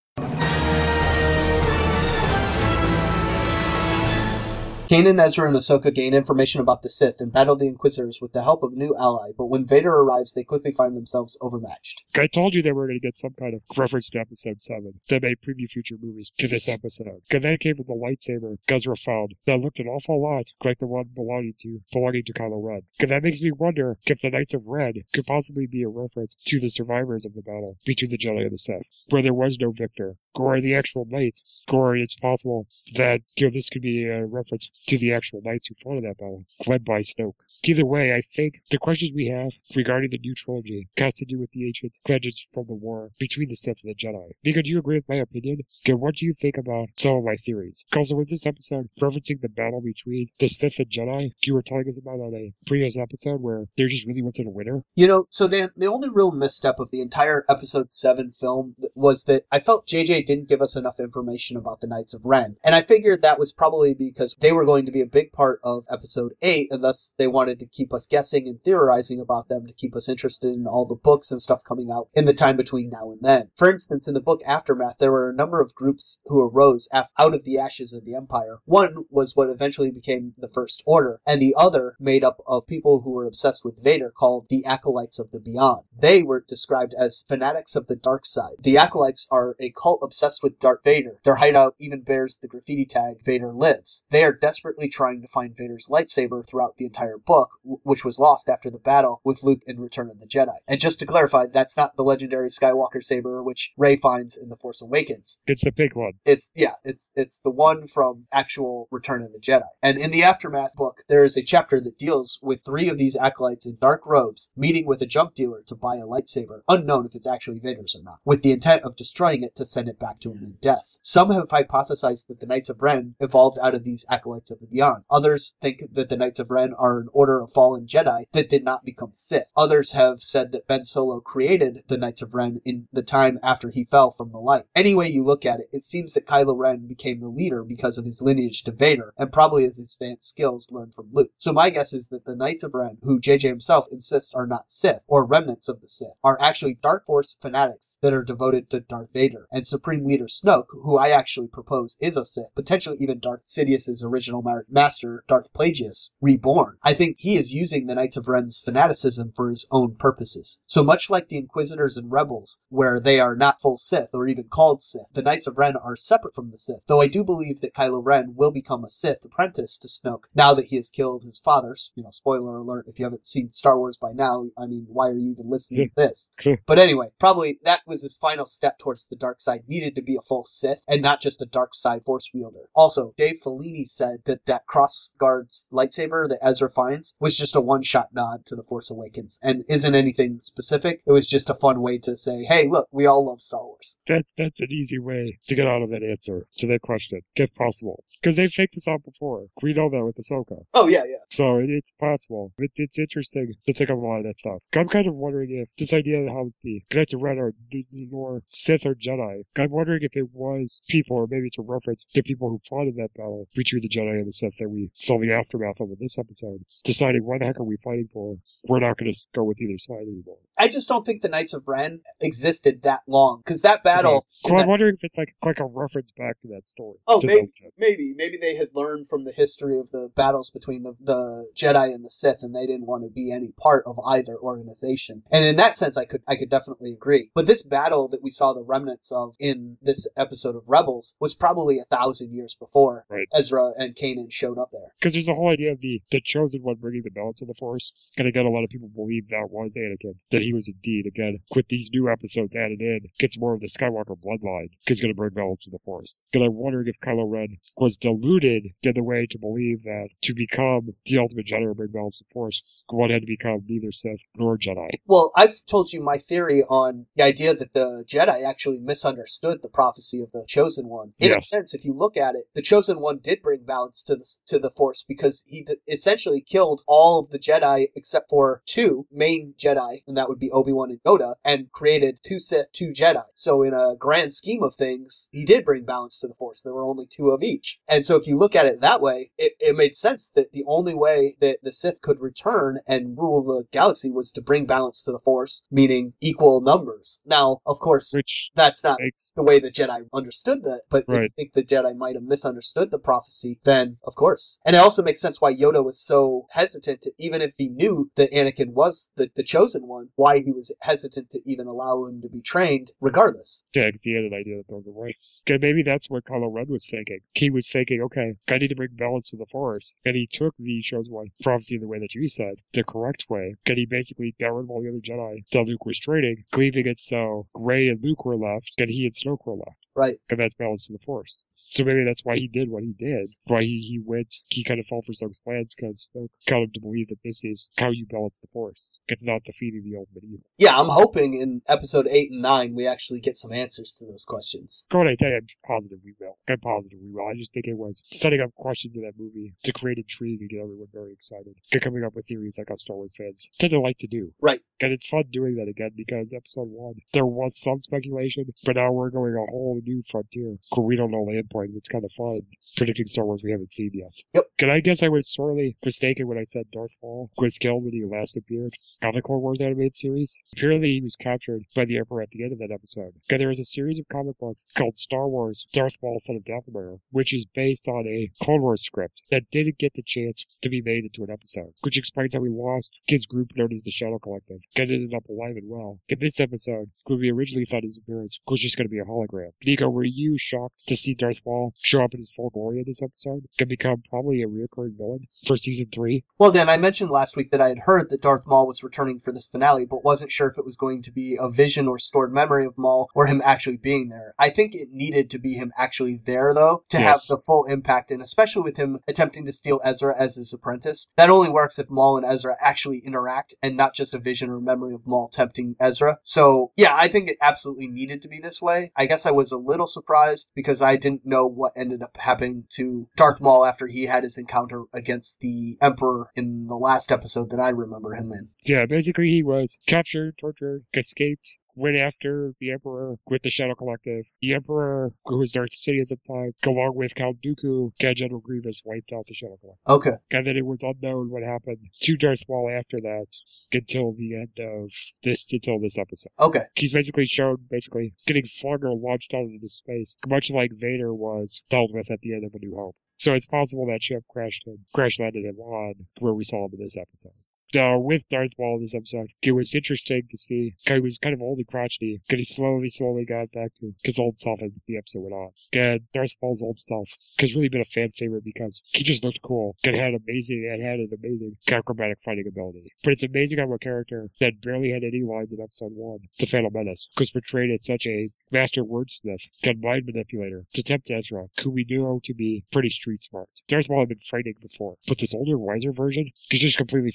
Kanan, Ezra, and Ahsoka gain information about the Sith and battle the Inquisitors with the help of a new ally, but when Vader arrives, they quickly find themselves overmatched. I told you they were going to get some kind of reference to episode 7 that made preview future movies to this episode. And then came with the lightsaber Guzra found that looked an awful lot like the one belonging to belonging to Kylo Ren. And that makes me wonder if the Knights of Ren could possibly be a reference to the survivors of the battle between the Jedi and the Sith, where there was no victor, or the actual knights, or it's possible that you know this could be a reference to the actual knights who fought in that battle, led by Snoke. Either way, I think the questions we have regarding the new trilogy has to do with the ancient legends from the war between the Sith and the Jedi. Mika, do you agree with my opinion? Okay, what do you think about some of my theories? Also, with this episode referencing the battle between the Sith and Jedi, you were telling us about on a previous episode where there just really wasn't a winner. You know, so Dan, the only real misstep of the entire episode 7 film was that I felt JJ didn't give us enough information about the Knights of Ren. And I figured that was probably because they were going to be a big part of episode 8, and thus they wanted to keep us guessing and theorizing about them to keep us interested in all the books and stuff coming out in the time between now and then. For instance, in the book Aftermath, there were a number of groups who arose out of the ashes of the Empire. One was what eventually became the First Order, and the other made up of people who were obsessed with Vader called the Acolytes of the Beyond. They were described as fanatics of the dark side. The Acolytes are a cult obsessed with Darth Vader. Their hideout even bears the graffiti tag Vader lives. They are desperately trying to find Vader's lightsaber throughout the entire book, which was lost after the battle with Luke in Return of the Jedi. And just to clarify, that's not the legendary Skywalker saber which Rey finds in The Force Awakens. It's the big one. It's yeah, it's it's the one from actual Return of the Jedi. And in the Aftermath book, there is a chapter that deals with three of these acolytes in dark robes meeting with a junk dealer to buy a lightsaber, unknown if it's actually Vader's or not, with the intent of destroying it to send it back to him in death. Some have hypothesized that the Knights of Ren evolved out of these acolytes Knights of the Beyond. Others think that the Knights of Ren are an order of fallen Jedi that did not become Sith. Others have said that Ben Solo created the Knights of Ren in the time after he fell from the light. Any way you look at it, it seems that Kylo Ren became the leader because of his lineage to Vader, and probably his advanced skills learned from Luke. So my guess is that the Knights of Ren, who JJ himself insists are not Sith, or remnants of the Sith, are actually Dark Force fanatics that are devoted to Darth Vader. And Supreme Leader Snoke, who I actually propose is a Sith, potentially even Darth Sidious's original ma- master, Darth Plagueis, reborn. I think he is using the Knights of Ren's fanaticism for his own purposes. So much like the Inquisitors and Rebels, where they are not full Sith or even called Sith, the Knights of Ren are separate from the Sith, though I do believe that Kylo Ren will become a Sith apprentice to Snoke now that he has killed his father. You know, spoiler alert, if you haven't seen Star Wars by now, I mean, why are you even listening to this? But anyway, probably that was his final step towards the dark side. Needed to be a full Sith and not just a dark side force wielder. Also, Dave Filoni said that that cross guard's lightsaber that Ezra finds was just a one shot nod to the Force Awakens and isn't anything specific. It was just a fun way to say, hey, look, we all love Star Wars. That, that's an easy way to get out of that answer to that question, if possible. Because they've faked this out before. We know that with Ahsoka. Oh yeah, yeah. So it, it's possible. It, it's interesting to think of a lot of that stuff. I'm kind of wondering if this idea of how it's the Ren are n- more Sith or Jedi. I'm wondering if it was people, or maybe it's a reference to people who fought in that battle between the Jedi and the Sith that we saw the aftermath of in this episode, deciding what the heck are we fighting for? We're not going to go with either side anymore. I just don't think the Knights of Ren existed that long because that battle. So I'm wondering if it's like like a reference back to that story. Oh, maybe, maybe, maybe they had learned from the history of the battles between the, the Jedi and the Sith, and they didn't want to be any part of either organization. And in that sense, I could, I could definitely agree. But this battle that we saw the remnants of in this episode of Rebels was probably a thousand years before Right. Ezra and Kanan showed up there. Because there's the whole idea of the, the chosen one bringing the balance of the Force. And again, a lot of people believe that was Anakin, that he was indeed, again, with these new episodes added in, gets more of the Skywalker bloodline, is going to bring balance to the Force. And I'm wondering if Kylo Ren was deluded in the way to believe that to become the ultimate Jedi or bring balance to the Force, one had to become neither Sith nor Jedi. Well, I've told you my theory on the idea that the Jedi actually misunderstood the prophecy of the Chosen One. In a sense, if you look at it, the Chosen One did bring balance to the to the Force because he d- essentially killed all of the Jedi except for two main Jedi, and that would be Obi Wan and Yoda, and created two Sith, two Jedi. So, in a grand scheme of things, he did bring balance to the Force. There were only two of each, and so if you look at it that way, it, it made sense that the only way that the Sith could return and rule the galaxy was to bring balance to the Force, meaning equal numbers. Now, of course, Which that's not makes the way the Jedi understood that, but if you think the Jedi might have misunderstood the prophecy, then of course. And it also makes sense why Yoda was so hesitant to, even if he knew that Anakin was the, the chosen one, why he was hesitant to even allow him to be trained regardless. Yeah, it's the added idea that goes away. Okay, maybe that's what Kylo Ren was thinking. He was thinking, okay, I need to bring balance to the Force. And he took the Chosen One prophecy in the way that you said, the correct way. And he basically got rid of all the other Jedi that Luke was training, leaving it so Rey and Luke were left, and he and Snoke were left. Right. And that's balance to the Force. So maybe that's why he did what he did. Why he, he went, he kind of fell for Snoke's plans because Snoke got him to believe that this is how you balance the Force. It's not defeating the ultimate evil. Yeah, I'm hoping in episode 8 and 9 we actually get some answers to those questions. Go ahead, I'm positive we will. I'm positive we will. I just think it was setting up questions in that movie to create intrigue and get everyone very excited. And coming up with theories like us Star Wars fans tend to like to do. Right. And it's fun doing that again because episode one, there was some speculation, but now we're going a whole new frontier where we don't know the endpoint. It's kind of fun predicting Star Wars we haven't seen yet. Yep. Can I guess I was sorely mistaken when I said Darth Maul was killed when he last appeared on the Clone Wars animated series? Apparently he was captured by the Emperor at the end of that episode. Okay, there is a series of comic books called Star Wars Darth Maul Son of Dathomir, which is based on a Clone Wars script that didn't get the chance to be made into an episode, which explains how he lost his group known as the Shadow Collective, and ended up alive and well. In this episode, we originally thought his appearance was just going to be a hologram. Nico, were you shocked to see Darth Maul show up in his full glory in this episode? Can become probably a recurring villain for season three? Well, Dan, I mentioned last week that I had heard that Darth Maul was returning for this finale, but wasn't sure if it was going to be a vision or stored memory of Maul or him actually being there. I think it needed to be him actually there, though, to have the full impact, and especially with him attempting to steal Ezra as his apprentice. That only works if Maul and Ezra actually interact and not just a vision or memory of Maul tempting Ezra. So, yeah, I think it absolutely needed to be this way. I guess I was a little surprised because I didn't know what ended up happening to Darth Maul after he had his encounter against the Emperor in the last episode that I remember him in. Yeah, basically he was captured, tortured, escaped, went after the Emperor with the Shadow Collective. The Emperor, who was Darth Sidious at the time, along with Count Dooku, and General Grievous, wiped out the Shadow Collective. Okay. And then it was unknown what happened to Darth Maul after that until the end of this, until this episode. Okay. He's basically shown, basically, getting flung or launched out into space, much like Vader was dealt with at the end of A New Hope. So it's possible that ship crashed him, crash landed him on where we saw him in this episode. Now, with Darth Maul in this episode, it was interesting to see. He was kind of old and crotchety, but he slowly, slowly got back to his old self as the episode went on. And Darth Maul's old self has really been a fan favorite because he just looked cool and had amazing, and had an amazing acrobatic fighting ability. But it's amazing how a character that barely had any lines in episode one, The Phantom Menace, was portrayed as such a master wordsmith and mind manipulator to tempt Ezra, who we knew to be pretty street smart. Darth Maul had been frightening before, but this older, wiser version is just completely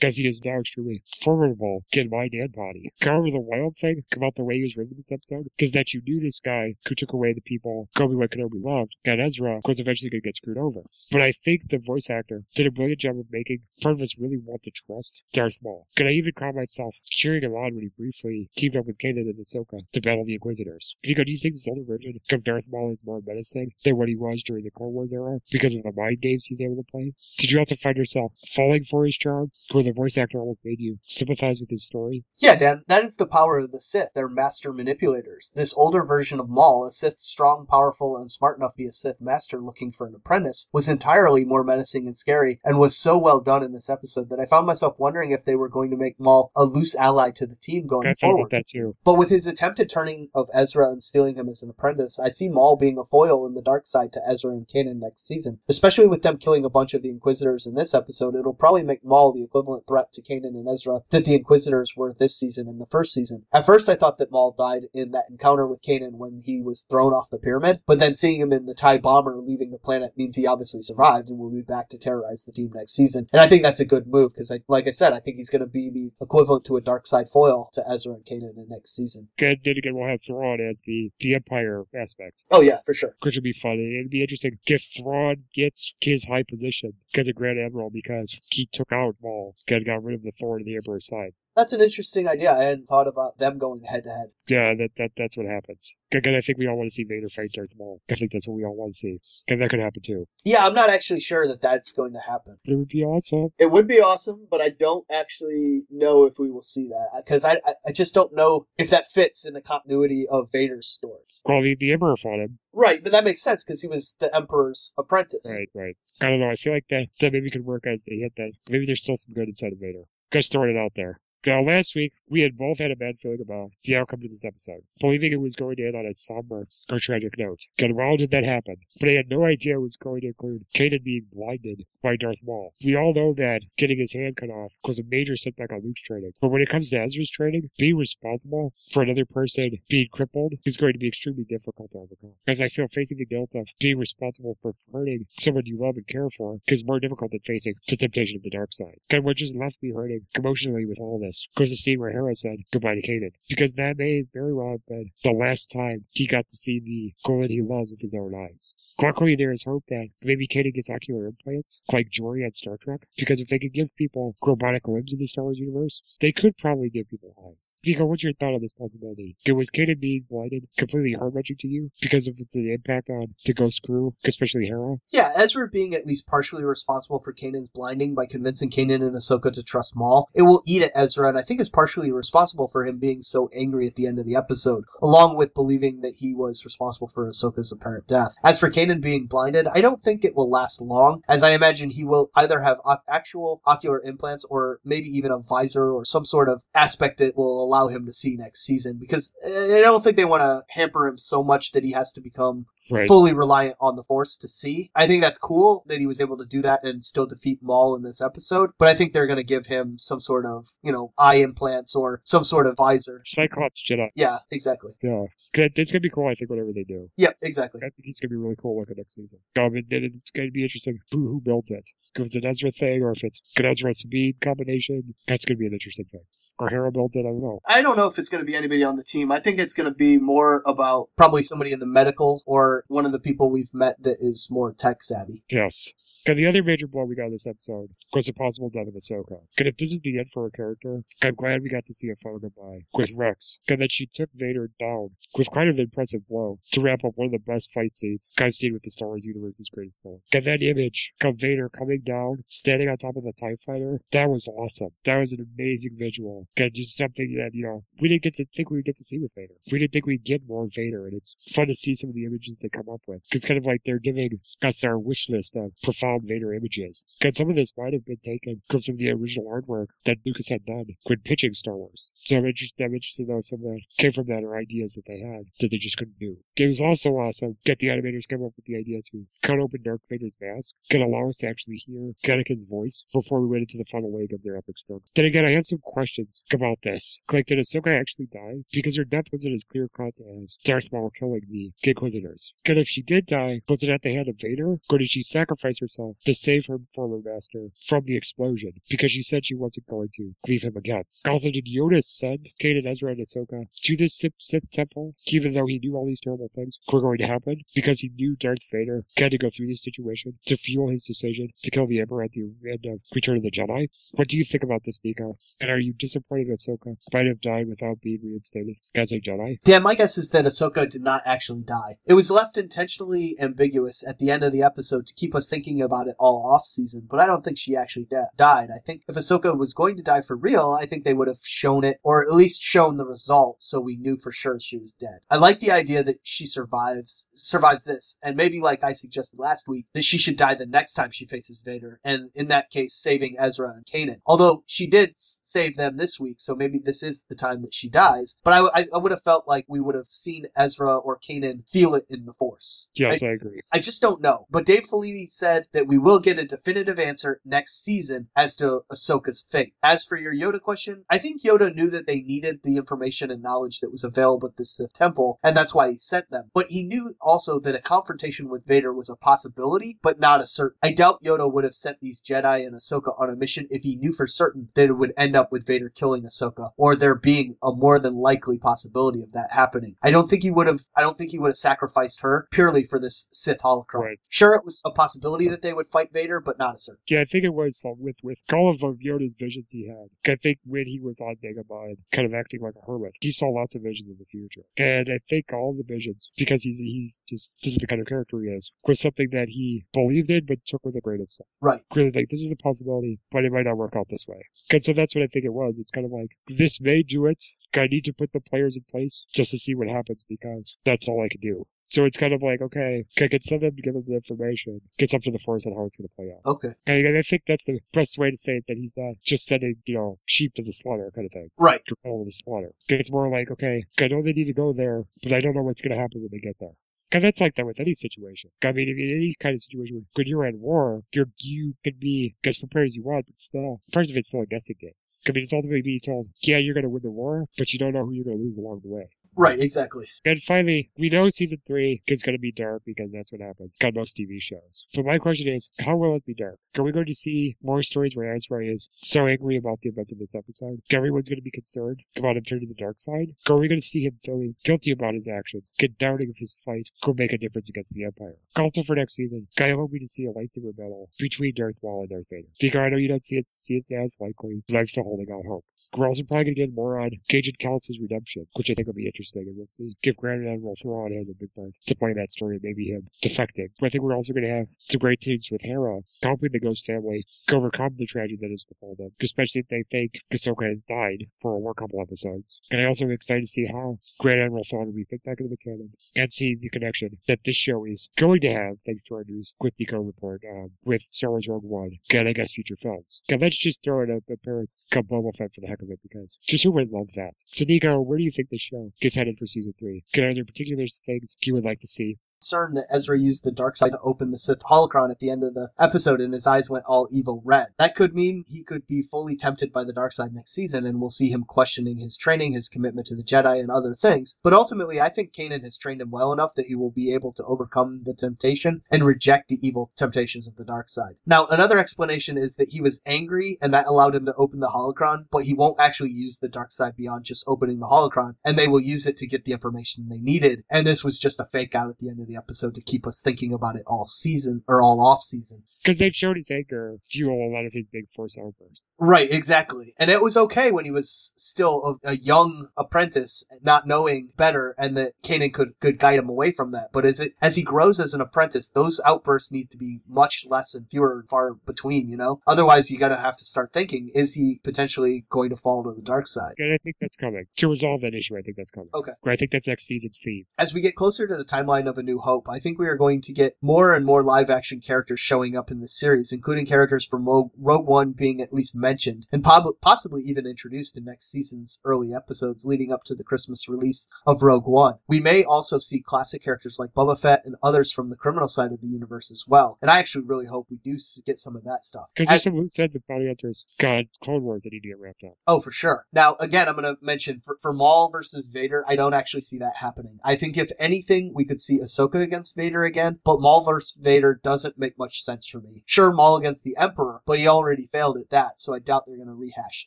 because he is now extremely formidable in mind and body. However, the wild thing about the way he was written in this episode is that you knew this guy who took away the people Obi-Wan Kenobi loved, and Ezra was eventually going to get screwed over. But I think the voice actor did a brilliant job of making part of us really want to trust Darth Maul. Could I even call myself cheering him on when he briefly teamed up with Kanan and Ahsoka to battle the Inquisitors? Do you think this older version of Darth Maul is more menacing than what he was during the Clone Wars era because of the mind games he's able to play? Did you also find yourself falling for his charm, where the voice actor almost made you sympathize with his story? Yeah, Dan, that is the power of the Sith. They're master manipulators. This older version of Maul, a Sith strong, powerful, and smart enough to be a Sith master looking for an apprentice, was entirely more menacing and scary, and was so well done in this episode that I found myself wondering if they were going to make Maul a loose ally to the team going I forward. that too. But with his attempted turning of Ezra and stealing him as an apprentice, I see Maul being a foil in the dark side to Ezra and Kanan next season. Especially with them killing a bunch of the Inquisitors in this episode, it'll probably make Maul the equivalent threat to Kanan and Ezra that the Inquisitors were this season and the first season. At first, I thought that Maul died in that encounter with Kanan when he was thrown off the pyramid, but then seeing him in the TIE bomber leaving the planet means he obviously survived and will be back to terrorize the team next season. And I think that's a good move because, I, like I said, I think he's going to be the equivalent to a dark side foil to Ezra and Kanan in the next season. And then again, we'll have Thrawn as the, the Empire aspect. Oh yeah, for sure. which would be fun. It'd be interesting if Thrawn gets his high position because of Grand Admiral because he took out Maul and got rid of the thorn in the Emperor's side. That's an interesting idea. I hadn't thought about them going head to head. Yeah, that, that that's what happens. Again, I think we all want to see Vader fight Darth Maul. I think that's what we all want to see. And that could happen too. Yeah, I'm not actually sure that that's going to happen. But it would be awesome. It would be awesome, but I don't actually know if we will see that because I, I I just don't know if that fits in the continuity of Vader's story. Well, the, the Emperor fought him. Right, but that makes sense because he was the Emperor's apprentice. Right, right. I don't know. I feel like that, that maybe could work as they hit that. Maybe there's still some good inside of Vader. Just throwing it out there. Now, last week, we had both had a bad feeling about the outcome to this episode, believing it was going to end on a somber or tragic note. And well did that happen, but I had no idea it was going to include Kanan being blinded by Darth Maul. We all know that getting his hand cut off was a major setback on Luke's training, but when it comes to Ezra's training, being responsible for another person being crippled is going to be extremely difficult to overcome. As I feel facing the guilt of being responsible for hurting someone you love and care for is more difficult than facing the temptation of the dark side. And what just left me hurting emotionally with all this was the scene where Hera said goodbye to Kanan, because that may very well have been the last time he got to see the Golan he loves with his own eyes. Luckily, there is hope that maybe Kanan gets ocular implants, like Geordi on Star Trek, because if they could give people robotic limbs in the Star Wars universe, they could probably give people eyes. Nico, what's your thought on this possibility? Did was Kanan being blinded completely heart-wrenching to you because of its impact on the Ghost crew, especially Hera? Yeah, Ezra being at least partially responsible for Kanan's blinding by convincing Kanan and Ahsoka to trust Maul, it will eat at Ezra, and I think is partially responsible for him being so angry at the end of the episode, along with believing that he was responsible for Ahsoka's apparent death. As for Kanan being blinded, I don't think it will last long, as I imagine he will either have actual ocular implants or maybe even a visor or some sort of aspect that will allow him to see next season, because eh, I don't think they want to hamper him so much that he has to become Right. fully reliant on the Force to see. I think that's cool that he was able to do that and still defeat Maul in this episode. But I think they're going to give him some sort of, you know, eye implants or some sort of visor. Cyclops Jedi. Yeah, exactly. Yeah. It's gonna be cool, I think, whatever they do. Yeah, exactly. I think he's gonna be really cool looking next season. Um, and then it's gonna be interesting who who builds it. If it's an Ezra thing or if it's an Ezra Sabine combination, that's gonna be an interesting thing. Or built it, I don't know. I don't know if it's going to be anybody on the team. I think it's going to be more about probably somebody in the medical or one of the people we've met that is more tech savvy. Yes. The other major blow we got in this episode was the possible death of Ahsoka. And if this is the end for her character, I'm glad we got to see a photo goodbye with Rex. And that she took Vader down with quite an impressive blow to wrap up one of the best fight scenes I've seen with the Star Wars universe's greatest villain. And that image of Vader coming down, standing on top of the TIE fighter, that was awesome. That was an amazing visual. And just something that, you know, we didn't get to think we would get to see with Vader. We didn't think we'd get more Vader, and it's fun to see some of the images they come up with. It's kind of like they're giving us our wish list of profound Vader images. Because some of this might have been taken from some of the original artwork that Lucas had done when pitching Star Wars. So I'm interested, I'm interested to know if some of that came from that or ideas that they had that they just couldn't do. It was also awesome that the animators came up with the idea to cut open Darth Vader's mask, can allow us to actually hear Anakin's voice before we went into the final leg of their epic struggle. Then again, I have some questions about this. Like, did Ahsoka actually die? Because her death wasn't as clear cut as Darth Maul killing the Inquisitors. And if she did die, was it at the hand of Vader? Or did she sacrifice herself to save her former master from the explosion? Because she said she wasn't going to leave him again. Also, did Yoda send Kanan, Ezra, and Ahsoka to this Sith, temple, even though he knew all these terrible things were going to happen? Because he knew Darth Vader had to go through this situation to fuel his decision to kill the Emperor at the end of Return of the Jedi? What do you think about this, Nico? And are you disappointed that Ahsoka might have died without being reinstated as a Jedi? Dan, my guess is that Ahsoka did not actually die. It was left intentionally ambiguous at the end of the episode to keep us thinking about it all off season, but I don't think she actually da- died. I think if Ahsoka was going to die for real, I think they would have shown it, or at least shown the result so we knew for sure she was dead. I like the idea that she survives, survives this, and maybe like I suggested last week, that she should die the next time she faces Vader, and in that case, saving Ezra and Kanan. Although she did save them this week, so maybe this is the time that she dies. But I, I, I would have felt like we would have seen Ezra or Kanan feel it in the Force. Yes, I, agree. I just don't know. But Dave Filoni said that we will get a definitive answer next season as to Ahsoka's fate. As for your Yoda question, I think Yoda knew that they needed the information and knowledge that was available at the Sith Temple, and that's why he sent them. But he knew also that a confrontation with Vader was a possibility, but not a certain. I doubt Yoda would have sent these Jedi and Ahsoka on a mission if he knew for certain that it would end up with Vader killing Ahsoka, or there being a more than likely possibility of that happening. I don't think he would have. I don't think he would have sacrificed her purely for this Sith holocron. Right. Sure, it was a possibility that they would fight Vader, but not a certain. Yeah, I think it was uh, with with all of Yoda's visions he had. I think when he was on Megamind, kind of acting like a hermit, he saw lots of visions of the future. And I think all the visions, because he's he's just this is the kind of character he is, was something that he believed in but took with a grain of salt. Right. Really, like this is a possibility, but it might not work out this way. And so that's what I think it was. It's kind of like this may do it. I need to put the players in place just to see what happens because that's all I can do. So it's kind of like, okay, I can send them to give them the information. get up to the force on how it's going to play out. Okay. And I think that's the best way to say it, that he's not just sending, you know, sheep to the slaughter kind of thing. Right. To all the slaughter. It's more like, okay, I know they need to go there, but I don't know what's going to happen when they get there. Because that's like that with any situation. I mean, in any kind of situation, when you're at war, you're, you can be as prepared as you want, but still, part of it's still a guessing game. I mean, it's ultimately being told, yeah, you're going to win the war, but you don't know who you're going to lose along the way. Right. Exactly. And finally, we know season three is going to be dark because that's what happens on most TV shows. But my question is, how will it be dark? Are we going to see more stories where Ezra is so angry about the events of this episode? Everyone's going to be concerned about him turning to the dark side? Are we going to see him feeling guilty about his actions, get doubting if his fight could make a difference against the Empire? Also for next season, I hope we to see a lightsaber battle between Darth Maul and Darth Vader. Because I know you don't see it, see it as likely, but I'm still holding out hope. We're also probably going to get more on Agent Kallus's redemption, which I think will be interesting, and we'll. Give Grand Admiral Thrawn has a big part to play that story, maybe him defecting. But I think we're also going to have some great scenes with Hera helping the Ghost family overcome the tragedy that has befallen them, especially if they think Ahsoka has died for a couple episodes. And I also am excited to see how Grand Admiral Thrawn will be fit back into the canon and see the connection that this show is going to have, thanks to our news with Nico report, um, with Star Wars Rogue One, and I guess future films. And let's just throw in a, a parents come Boba Fett for the heck of it because just who would love that? So Nico, where do you think the show gets headed for season three? Are there particular things you would like to see? Concerned that Ezra used the dark side to open the Sith holocron at the end of the episode and his eyes went all evil red. That could mean he could be fully tempted by the dark side next season and we'll see him questioning his training, his commitment to the Jedi and other things. But ultimately, I think Kanan has trained him well enough that he will be able to overcome the temptation and reject the evil temptations of the dark side. Now, another explanation is that he was angry and that allowed him to open the holocron, but he won't actually use the dark side beyond just opening the holocron and they will use it to get the information they needed. And this was just a fake out at the end of of the episode to keep us thinking about it all season or all off season. Because they've shown his anger fuel a lot of his big force outbursts. Right, exactly. And it was okay when he was still a, a young apprentice, not knowing better, and that Kanan could, could guide him away from that. But as it as he grows as an apprentice, those outbursts need to be much less and fewer and far between, you know? Otherwise you gotta have to start thinking, is he potentially going to fall to the dark side? And I think that's coming. To resolve that issue, I think that's coming. Okay. I think that's next season's theme. As we get closer to the timeline of A New Hope, I think we are going to get more and more live action characters showing up in the series, including characters from Rogue, Rogue One being at least mentioned, and possibly even introduced in next season's early episodes leading up to the Christmas release of Rogue One. We may also see classic characters like Boba Fett and others from the criminal side of the universe as well, and I actually really hope we do get some of that stuff. Because there's some loose ends with Bounty Hunters, God, Clone Wars that need to get wrapped up. Oh, for sure. Now, again, I'm going to mention for, for Maul versus Vader, I don't actually see that happening. I think if anything, we could see Ahsoka against Vader again, but Maul versus Vader doesn't make much sense for me. Sure, Maul against the Emperor, but he already failed at that, so I doubt they're going to rehash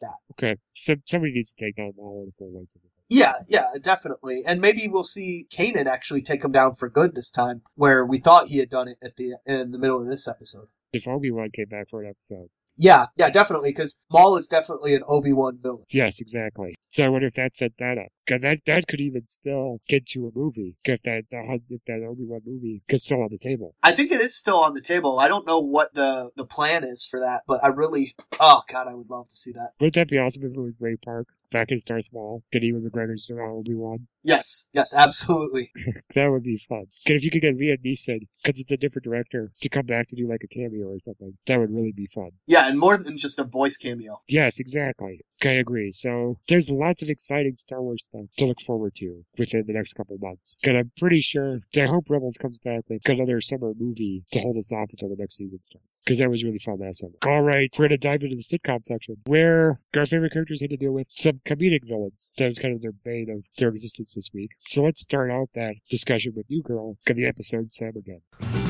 that. Okay, so somebody needs to take down Maul in a full lightsaber. Yeah, yeah, definitely. And maybe we'll see Kanan actually take him down for good this time, where we thought he had done it at the in the middle of this episode. If Obi Wan came back for an episode. Yeah, yeah, definitely, because Maul is definitely an Obi-Wan villain. Yes, exactly. So I wonder if that set that up. 'Cause that that could even still get to a movie. If that if that Obi Wan movie gets still on the table. I think it is still on the table. I don't know what the the plan is for that, but I really, oh god, I would love to see that. Wouldn't that be awesome if it was Ray Park back as Darth Maul, get Ewan McGregor's Obi Wan? Yes, yes, absolutely. That would be fun. 'Cause if you could get Liam Neeson, because it's a different director, to come back to do like a cameo or something, that would really be fun. Yeah, and more than just a voice cameo. Yes, exactly. I agree. So there's lots of exciting Star Wars stuff to look forward to within the next couple months. Because I'm pretty sure I hope Rebels comes back with another summer movie to hold us off until the next season starts. Because that was really fun last summer. All right, we're gonna dive into the sitcom section where our favorite characters had to deal with some comedic villains. That was kind of their bane of their existence this week. So let's start out that discussion with you, girl. Get the episode Sam again.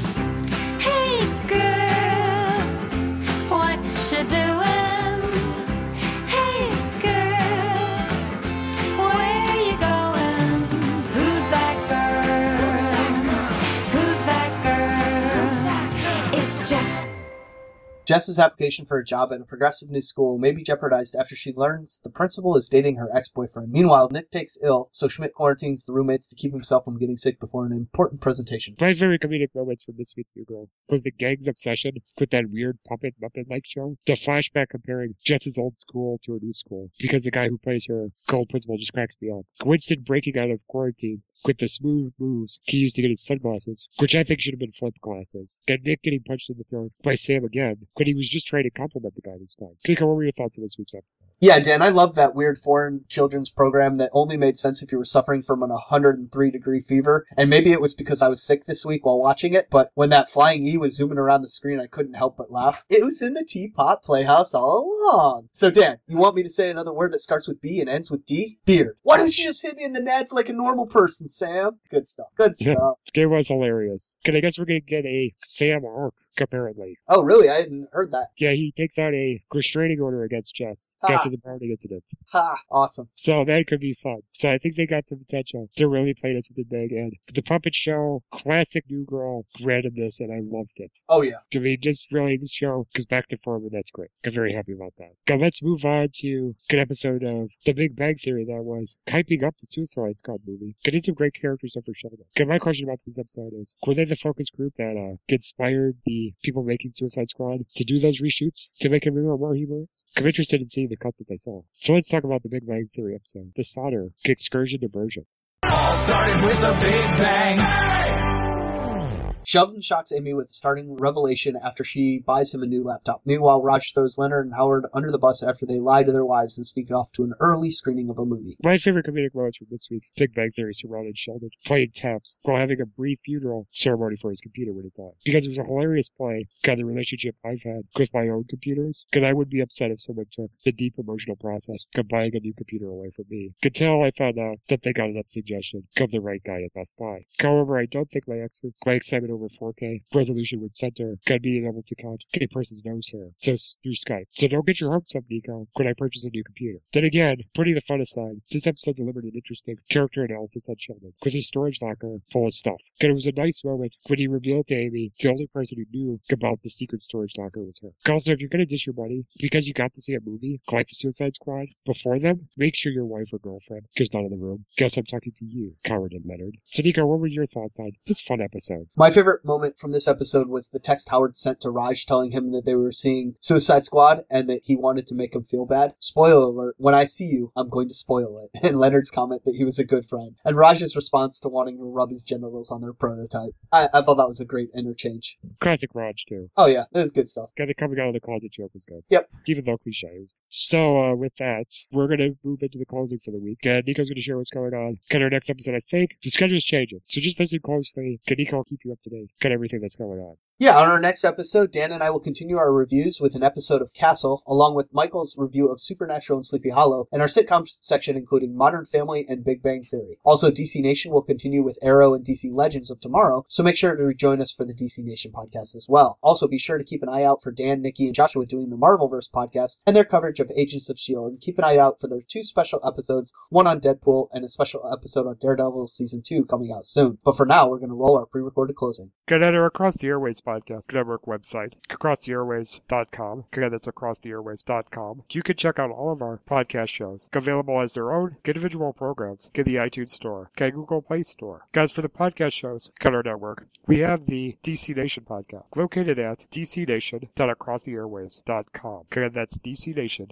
Jess's application for a job at a progressive new school may be jeopardized after she learns the principal is dating her ex-boyfriend. Meanwhile, Nick takes ill, so Schmidt quarantines the roommates to keep himself from getting sick before an important presentation. My favorite comedic moments from this week's New Girl was the gang's obsession with that weird puppet Muppet like show. The flashback comparing Jess's old school to her new school because the guy who plays her gold principal just cracks me up. Winston breaking out of quarantine with the smooth moves he used to get his sunglasses, which I think should have been flip glasses. And Nick getting punched in the throat by Sam again, when he was just trying to compliment the guy this time. Nico, what were your thoughts on this week's episode? Yeah, Dan, I love that weird foreign children's program that only made sense if you were suffering from an 103 degree fever. And maybe it was because I was sick this week while watching it, but when that flying E was zooming around the screen, I couldn't help but laugh. It was in the Teapot Playhouse all along. So, Dan, you want me to say another word that starts with B and ends with D? Beard. Why don't you just hit me in the nads like a normal person, Sam? Good stuff. Good Yeah. stuff. It was hilarious. Cause I guess we're gonna get a Sam arc, apparently. Oh, really? I hadn't heard that. Yeah, he takes out a restraining order against Jess Ah. after the bounding incident. Ha! Awesome. So that could be fun. So I think they got some potential to really play it the big. And the puppet show, classic New Girl randomness, and I loved it. Oh, yeah. I mean, just really, this show goes back to form, and that's great. I'm very happy about that. Now let's move on to an episode of The Big Bang Theory that was hyping up the Suicide Squad movie. Getting some great characters for Sheldon. Okay, my question about this episode is, were they the focus group that uh, inspired the people making Suicide Squad to do those reshoots to make it more, more humorous? I'm interested in seeing the cut that they saw. So let's talk about the Big Bang Theory episode, the Solder Excursion Diversion. Started with a big bang. Sheldon shocks Amy with a starting revelation after she buys him a new laptop. Meanwhile, Raj throws Leonard and Howard under the bus after they lie to their wives and sneak off to an early screening of a movie. My favorite comedic moments from this week's Big Bang Theory surrounded Sheldon playing taps while having a brief funeral ceremony for his computer when he died. Because it was a hilarious play, kind of relationship I've had with my own computers. Because I would be upset if someone took the deep emotional process of buying a new computer away from me. Until I found out that they got that suggestion of the right guy at Best Buy. However, I don't think my, ex- my excitement over over 4K resolution with center, God being able to count a person's nose hair just through Skype. So don't get your hopes up, Nico, when I purchase a new computer. Then again, putting the fun aside, this episode delivered an interesting character analysis on Sheldon with his storage locker full of stuff. And it was a nice moment when he revealed to Amy the only person who knew about the secret storage locker was her. Also, if you're gonna dish your money because you got to see a movie like The Suicide Squad before them, make sure your wife or girlfriend is not in the room. Guess I'm talking to you, Howard and Leonard. So Nico, what were your thoughts on this fun episode? My favorite moment from this episode was the text Howard sent to Raj telling him that they were seeing Suicide Squad and that he wanted to make him feel bad. Spoiler alert, when I see you, I'm going to spoil it. And Leonard's comment that he was a good friend. And Raj's response to wanting to rub his genitals on their prototype. I, I thought that was a great interchange. Classic Raj too. Oh yeah, it was good stuff. Kind of coming out of the closet joke was good. Yep. Even though cliche. So uh, with that, we're gonna move into the closing for the week. And Nico's gonna share what's going on. Kind our next episode, I think. The schedule's changing, so just listen closely. Can Nico keep you up to date? Got everything that's going on. Yeah, on our next episode, Dan and I will continue our reviews with an episode of Castle, along with Michael's review of Supernatural and Sleepy Hollow, and our sitcom section including Modern Family and Big Bang Theory. Also, DC Nation will continue with Arrow and DC Legends of tomorrow, so make sure to rejoin us for the DC Nation podcast as well. Also, be sure to keep an eye out for Dan, Nikki, and Joshua doing the Marvelverse podcast and their coverage of Agents of S.H.I.E.L.D., and keep an eye out for their two special episodes, one on Deadpool and a special episode on Daredevil Season 2 coming out soon. But for now, we're going to roll our pre-recorded closing. Get at our Across the Airwaves podcast network website, acrosstheairwaves.com. Again, that's acrosstheairwaves.com. You can check out all of our podcast shows, available as their own get individual programs in the iTunes Store, okay, Google Play Store. Guys, for the podcast shows, cut our network. We have the DC Nation podcast, located at dcnation.acrosstheairwaves.com. Again, that's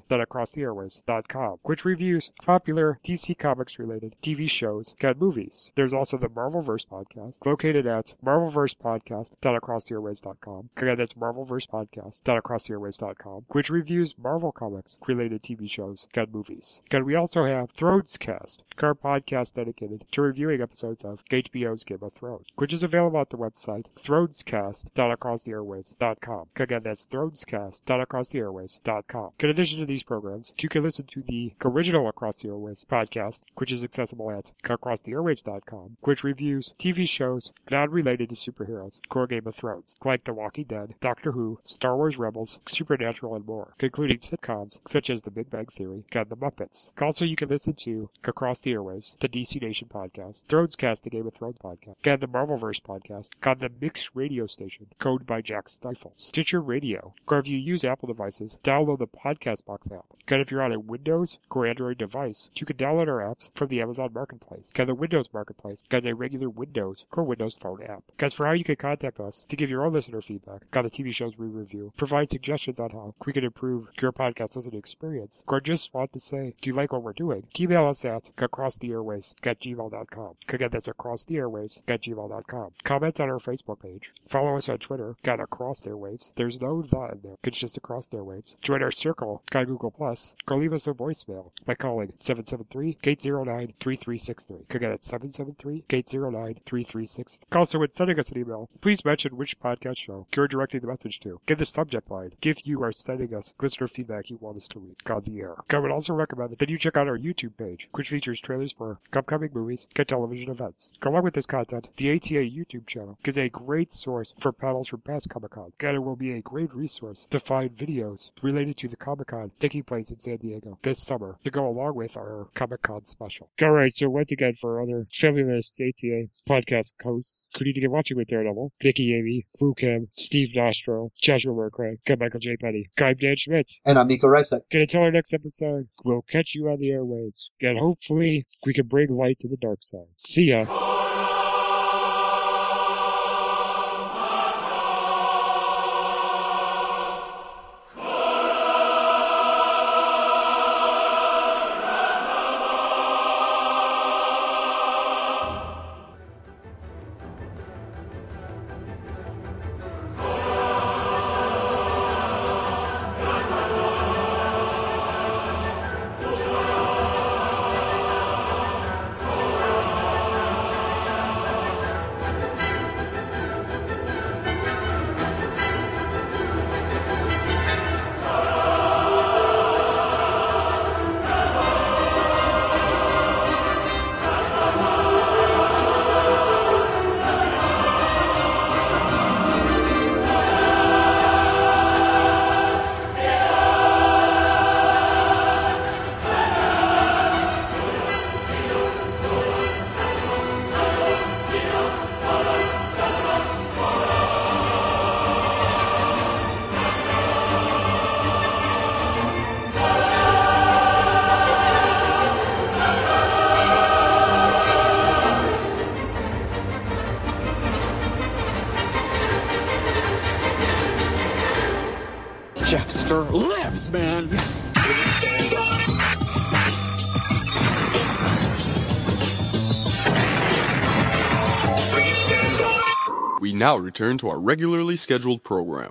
dcnation.acrosstheairwaves.com, which reviews popular DC Comics related TV shows and movies. There's also the Marvelverse podcast, located at marvelversepodcast.acrosstheairwaves.com. Again, that's marvelversepodcast.acrosstheairwaves.com, which reviews Marvel Comics related TV shows and movies. And we also have Thronescast, our podcast dedicated to reviewing episodes of HBO's Game of Thrones, which is available at the website thronescast.acrosstheairwaves.com. Again, that's thronescast.acrosstheairwaves.com. In addition to these programs, you can listen to the original Across the Airwaves podcast, which is accessible at acrosstheairwaves.com, which reviews TV shows not related to superheroes, core Game of Thrones, like The Walking Dead, Doctor Who, Star Wars Rebels, Supernatural, and more, including sitcoms such as The Big Bang Theory and The Muppets. Also, you can listen to Across the Airwaves, the DC Nation podcast, Thronescast, the Game of Thrones podcast, and the Marvelverse podcast on the Mix radio station, code by Jack Stifle, Stitcher Radio, or if you use Apple devices, download the Podcast Box app. And if you're on a Windows or Android device, you can download our apps from the Amazon Marketplace. And the Windows Marketplace has a regular Windows or Windows Phone app. Guys, for how you can contact us to give your own listener feedback on the TV shows we review, provide suggestions on how we can improve your podcast listening experience, or just want to say, do you like what we're doing? Email us at acrosstheairwaves at gmail.com. Again, that's acrosstheairwaves at gmail.com. Comment on our Facebook page. Follow us on Twitter, got Across Their Waves. There's no the in there. It's just Across Their Waves. Join our circle, got Google Plus, or leave us a voicemail by calling 773-809-3363. Again, it's 773-809-3363. Also, when sending us an email, please mention which podcast show you're directing the message to. Give the subject line. If you are sending us listener feedback you want us to read on the air. I would also recommend that you check out our YouTube page, which features trailers for upcoming movies and television events. Along with this content, the ATA YouTube channel is a great source for panels from past Comic Con, and it will be a great resource to find videos related to the Comic Con taking place in San Diego this summer to go along with our Comic Con special. Alright, so once again for other fabulous ATA podcast hosts, who need to get watching with Daredevil, Vicky Amy, Fu Kim, Steve Nostro, Joshua Murcray, and Michael J. Petty. I'm Dan Schmidt. And I'm Nico Reisek. And until our next episode, we'll catch you on the airwaves. And hopefully, we can bring light to the dark side. See ya. Return to our regularly scheduled program.